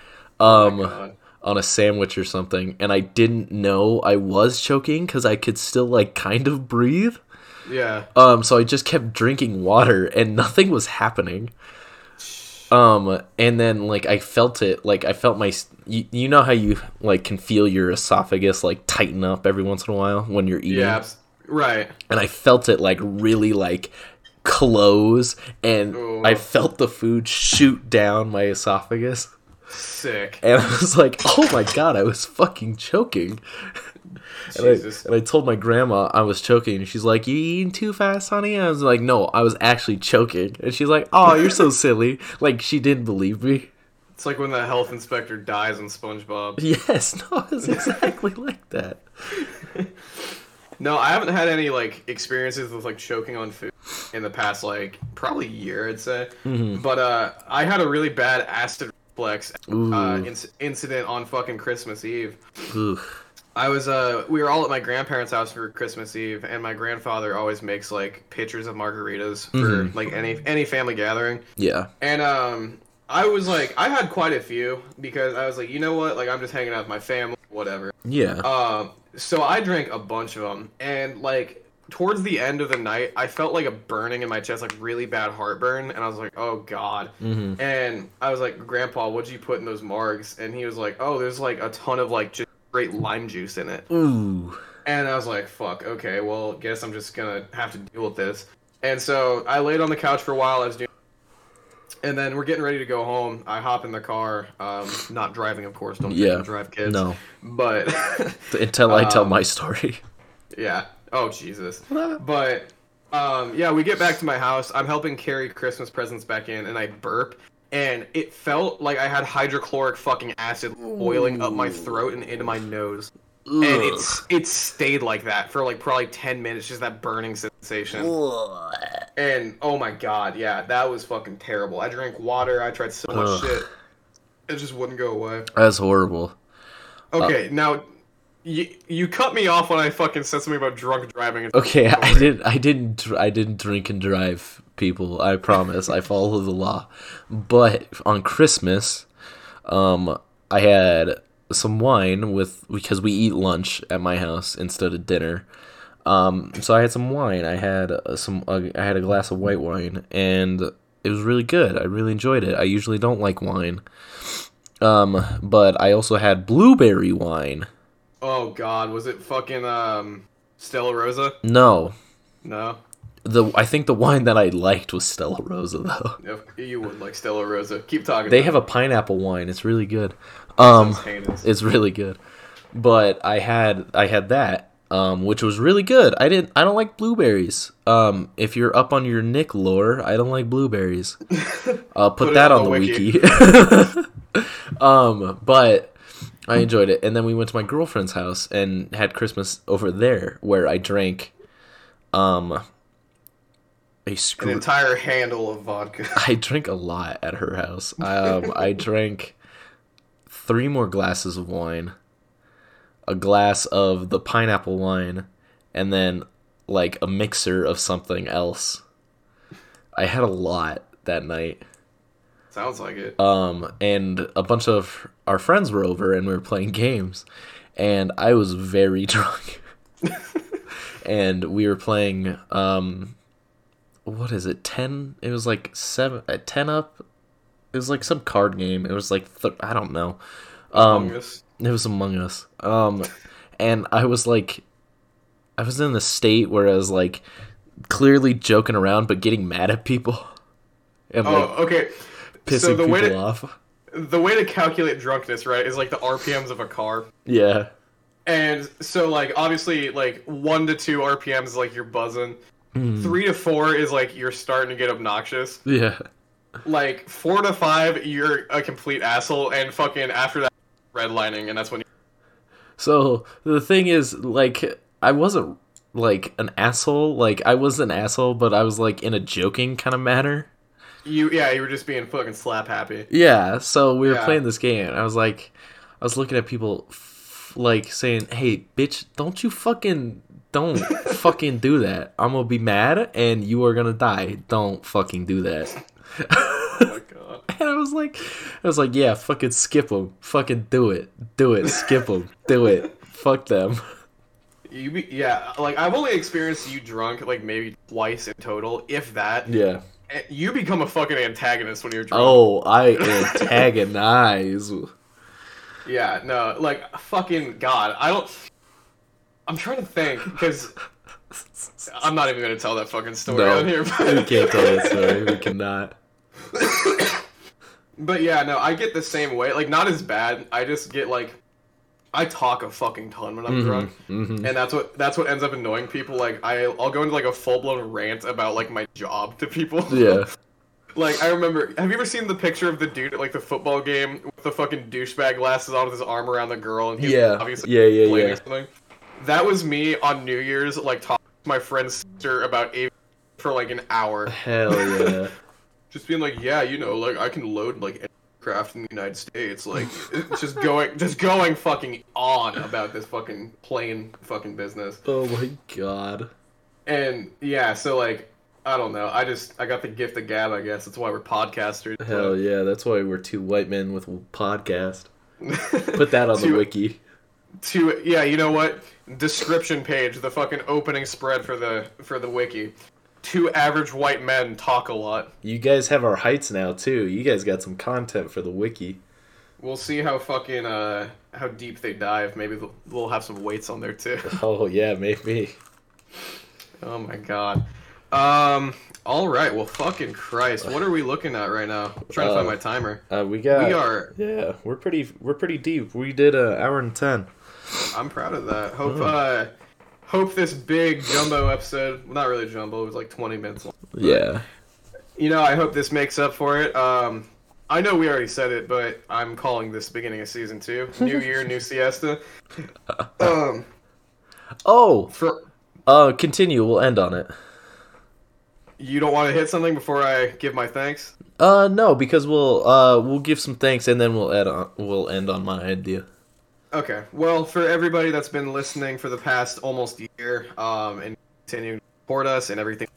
um God. on a sandwich or something and I didn't know I was choking cuz I could still like kind of breathe. Yeah. Um so I just kept drinking water and nothing was happening. Um and then like I felt it like I felt my you, you know how you like can feel your esophagus like tighten up every once in a while when you're eating Yeah. Right. and I felt it like really like close and Ooh. I felt the food shoot down my esophagus Sick. and I was like, "Oh my god, I was fucking choking." And I, and I told my grandma I was choking, and she's like, "You eating too fast, honey?" I was like, "No, I was actually choking." And she's like, "Oh, you're so silly!" Like she didn't believe me. It's like when the health inspector dies in SpongeBob. Yes, no, it's exactly like that. No, I haven't had any like experiences with like choking on food in the past like probably year, I'd say. Mm-hmm. But uh, I had a really bad acid reflex uh, inc- incident on fucking Christmas Eve. Ugh. I was uh we were all at my grandparents' house for Christmas Eve and my grandfather always makes like pictures of margaritas for Mhm. like any any family gathering. Yeah. And um I was like, I had quite a few because I was like, you know what? Like, I'm just hanging out with my family, whatever. Yeah. Um, so I drank a bunch of them, and like towards the end of the night, I felt like a burning in my chest, like really bad heartburn, and I was like, oh god. hmm And I was like, Grandpa, what'd you put in those margs? And he was like, oh, there's like a ton of like just straight lime juice in it. Ooh. And I was like, fuck, okay, well, guess I'm just gonna have to deal with this. And so I laid on the couch for a while. I was doing, and then we're getting ready to go home. I hop in the car, um, not driving, of course. Don't Yeah. drive kids. No. But Until I tell Um, my story. yeah. Oh Jesus. But um, yeah, we get back to my house. I'm helping carry Christmas presents back in, and I burp, and it felt like I had hydrochloric fucking acid boiling up my throat and into my nose. And it's it stayed like that for like probably ten minutes, just that burning sensation. And oh my god, yeah, that was fucking terrible. I drank water. I tried so much Ugh. shit. It just wouldn't go away. That's horrible. Uh, okay, now you you cut me off when I fucking said something about drunk driving. Okay, I didn't. I didn't. I didn't drink and drive. People, I promise. I follow the law. But on Christmas, um, I had some wine with because we eat lunch at my house instead of dinner. Um, so I had some wine. I had uh, some. Uh, I had a glass of white wine, and it was really good. I really enjoyed it. I usually don't like wine. Um, but I also had blueberry wine. Oh god, was it fucking um Stella Rosa? No, No. The I think the wine that I liked was Stella Rosa though. You would like Stella Rosa. Keep talking. They have a pineapple wine. It's really good. Um, it. It's really good. But I had I had that, um, which was really good. I didn't. I don't like blueberries. Um, if you're up on your Nick lore, I don't like blueberries. I'll put, Put that on on the the wiki. um, but I enjoyed it, and then we went to my girlfriend's house and had Christmas over there, where I drank, um, a An entire handle of vodka. I drink a lot at her house. Um, I drank three more glasses of wine, a glass of the pineapple wine, and then like a mixer of something else. I had a lot that night. Sounds like it. Um, and a bunch of our friends were over and we were playing games, and I was very drunk. and we were playing um, what is it? Ten? It was like seven, uh, ten up. It was like some card game. It was like th- I don't know. Um, Among Us. it was Among Us. Um, and I was like, I was in the state where I was like, clearly joking around but getting mad at people, and like Oh, okay. pissing so the people way to off. the way to calculate drunkenness, right, is like the RPMs of a car. Yeah. And so like obviously like one to two RPMs is like you're buzzing. Mm. Three to four is like you're starting to get obnoxious. Yeah. Like four to five, you're a complete asshole, and fucking after that, redlining, and that's when you So the thing is, like, I wasn't like an asshole. Like, I was an asshole, but I was like in a joking kind of manner. You yeah, you were just being fucking slap happy. Yeah. So we were Yeah. playing this game. And I was like, I was looking at people, f- like saying, "Hey, bitch, don't you fucking." Don't fucking do that. I'm gonna be mad and you are gonna die. Don't fucking do that. Oh my god. And I was like, I was like, yeah, fucking skip them. Fucking do it. Do it. Skip them. Do it. Fuck them. You be yeah, like I've only experienced you drunk like maybe twice in total, if that. Yeah. Eh, you become a fucking antagonist when you're drunk. Oh, I antagonize. Yeah, no, like fucking god. I don't I'm trying to think because I'm not even gonna tell that fucking story No, on here. we But, can't tell that story. We cannot. but yeah, no, I get the same way. Like not as bad. I just get like I talk a fucking ton when I'm drunk. hmm And that's what that's what ends up annoying people. Like I I'll go into like a full blown rant about like my job to people. Yeah. Like I remember, have you ever seen the picture of the dude at like the football game with the fucking douchebag glasses on with his arm around the girl and he's Yeah. obviously Yeah, yeah, playing yeah. or something? That was me on New Year's, like talking to my friend's sister about for like an hour, Hell yeah. just being like, yeah, you know, like I can load like aircraft in the United States, like just going, just going fucking on about this fucking plane fucking business. Oh my god. And yeah, so like I don't know. I just I got the gift of gab. I guess that's why we're podcasters. Hell yeah, that's why we're two white men with podcast. Put that on the wiki. to yeah, you know what? Description page, the fucking opening spread for the for the wiki. Two average white men talk a lot. You guys have our heights now too. You guys got some content for the wiki. We'll see how fucking uh how deep they dive. Maybe they'll, we'll have some weights on there too. Oh yeah, maybe. Oh my god. Um. All right. Well, fucking Christ. What are we looking at right now? I'm trying to find Uh, my timer. Uh, we got. We are. Yeah, we're pretty. We're pretty deep. We did a hour and ten. I'm proud of that. Hope. Oh. Uh. Hope this big jumbo episode. Well, not really jumbo. It was like 20 minutes long. Yeah. You know, I hope this makes up for it. Um. I know we already said it, but I'm calling this beginning of season two. New year, new siesta. Um. Oh. For Uh, continue. We'll end on it. you don't want to hit something before I give my thanks. Uh, no, because we'll uh we'll give some thanks and then we'll add on. We'll end on my idea. Okay. Well, for everybody that's been listening for the past almost year, um, and continuing to support us and everything,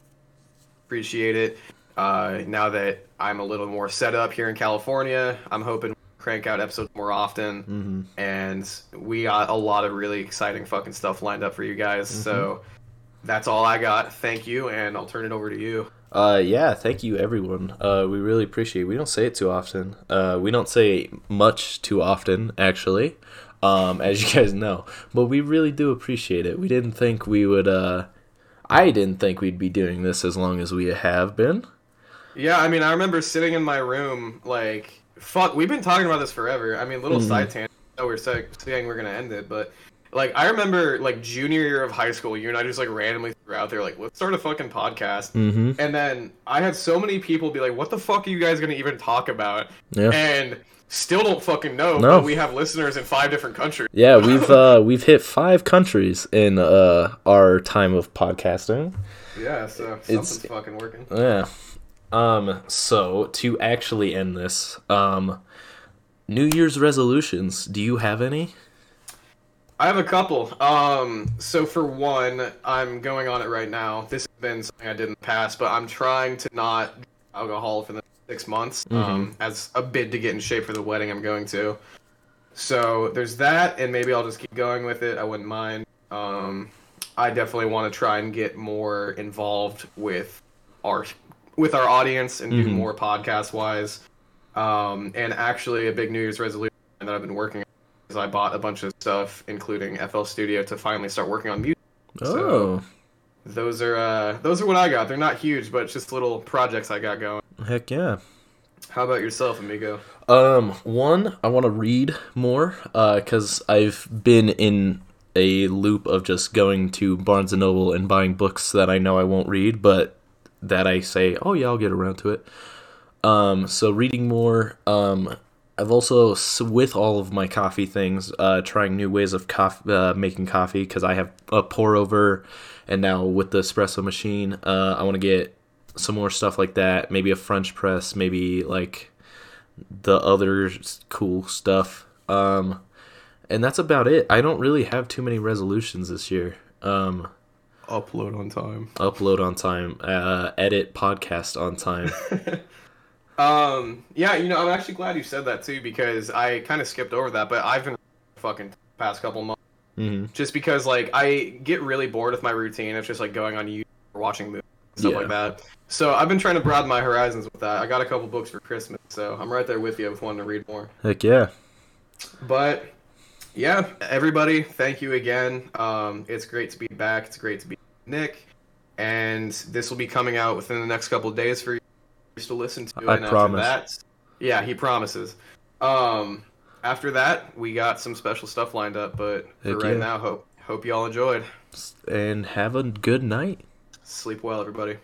appreciate it. Uh, now that I'm a little more set up here in California, I'm hoping to crank out episodes more often, Mm-hmm. and we got a lot of really exciting fucking stuff lined up for you guys. So that's all I got. Thank you, and I'll turn it over to you. Uh, yeah, thank you everyone. Uh, we really appreciate. It. We don't say it too often. Uh, we don't say much too often, actually. Um, as you guys know, but we really do appreciate it. We didn't think we would. Uh, I didn't think we'd be doing this as long as we have been. Yeah, I mean, I remember sitting in my room, like, fuck, we've been talking about this forever. I mean, little Mhm. side tangent. Know we're sa- saying we're gonna end it, but like, I remember like junior year of high school, you and I just like randomly threw out there, like, let's start a fucking podcast. Mm-hmm. And then I had so many people be like, "What the fuck are you guys gonna even talk about?" Yeah. And still don't fucking know. No. But we have listeners in five different countries. Yeah, we've uh, we've hit five countries in uh, our time of podcasting. Yeah, so something's fucking working. Yeah. Um. So to actually end this, um, New Year's resolutions. Do you have any? I have a couple. Um, so for one, I'm going on it right now. This has been something I did in the past, but I'm trying to not alcohol for the six months um, as a bid to get in shape for the wedding I'm going to. So there's that, and maybe I'll just keep going with it. I wouldn't mind. Um, I definitely want to try and get more involved with our with our audience and do Mhm. more podcast wise. Um, and actually, a big New Year's resolution that I've been working on is I bought a bunch of stuff, including FL Studio, to finally start working on music. Oh, Those are uh, those are what I got. They're not huge, but it's just little projects I got going. heck yeah. How about yourself, amigo? Um, one, I want to read more, uh, cause I've been in a loop of just going to Barnes and Noble and buying books that I know I won't read, but that I say, oh yeah, I'll get around to it. Um, so reading more. Um, I've also, with all of my coffee things, uh, trying new ways of coffee, uh, making coffee, because I have a pour over, and now with the espresso machine, uh, I want to get some more stuff like that. Maybe a French press, maybe like the other cool stuff. Um, and that's about it. I don't really have too many resolutions this year. Um, Upload on time. upload on time, uh, edit podcast on time. Um, yeah, you know, I'm actually glad you said that too because I kind of skipped over that, but I've been fucking past couple months hmm just because like I get really bored with my routine. It's just like going on YouTube or watching movies stuff Yeah. like that. So I've been trying to broaden my horizons with that. I got a couple books for Christmas, so I'm right there with you with wanting to read more. Heck yeah. But yeah, everybody, thank you again. Um, it's great to be back. It's great to be Nick, and this will be coming out within the next couple of days for you to listen to. I and promise. After that, yeah, he promises. Um, after that, we got some special stuff lined up, but for Heck right yeah. now, hope hope you all enjoyed. And have a good night. Sleep well, everybody.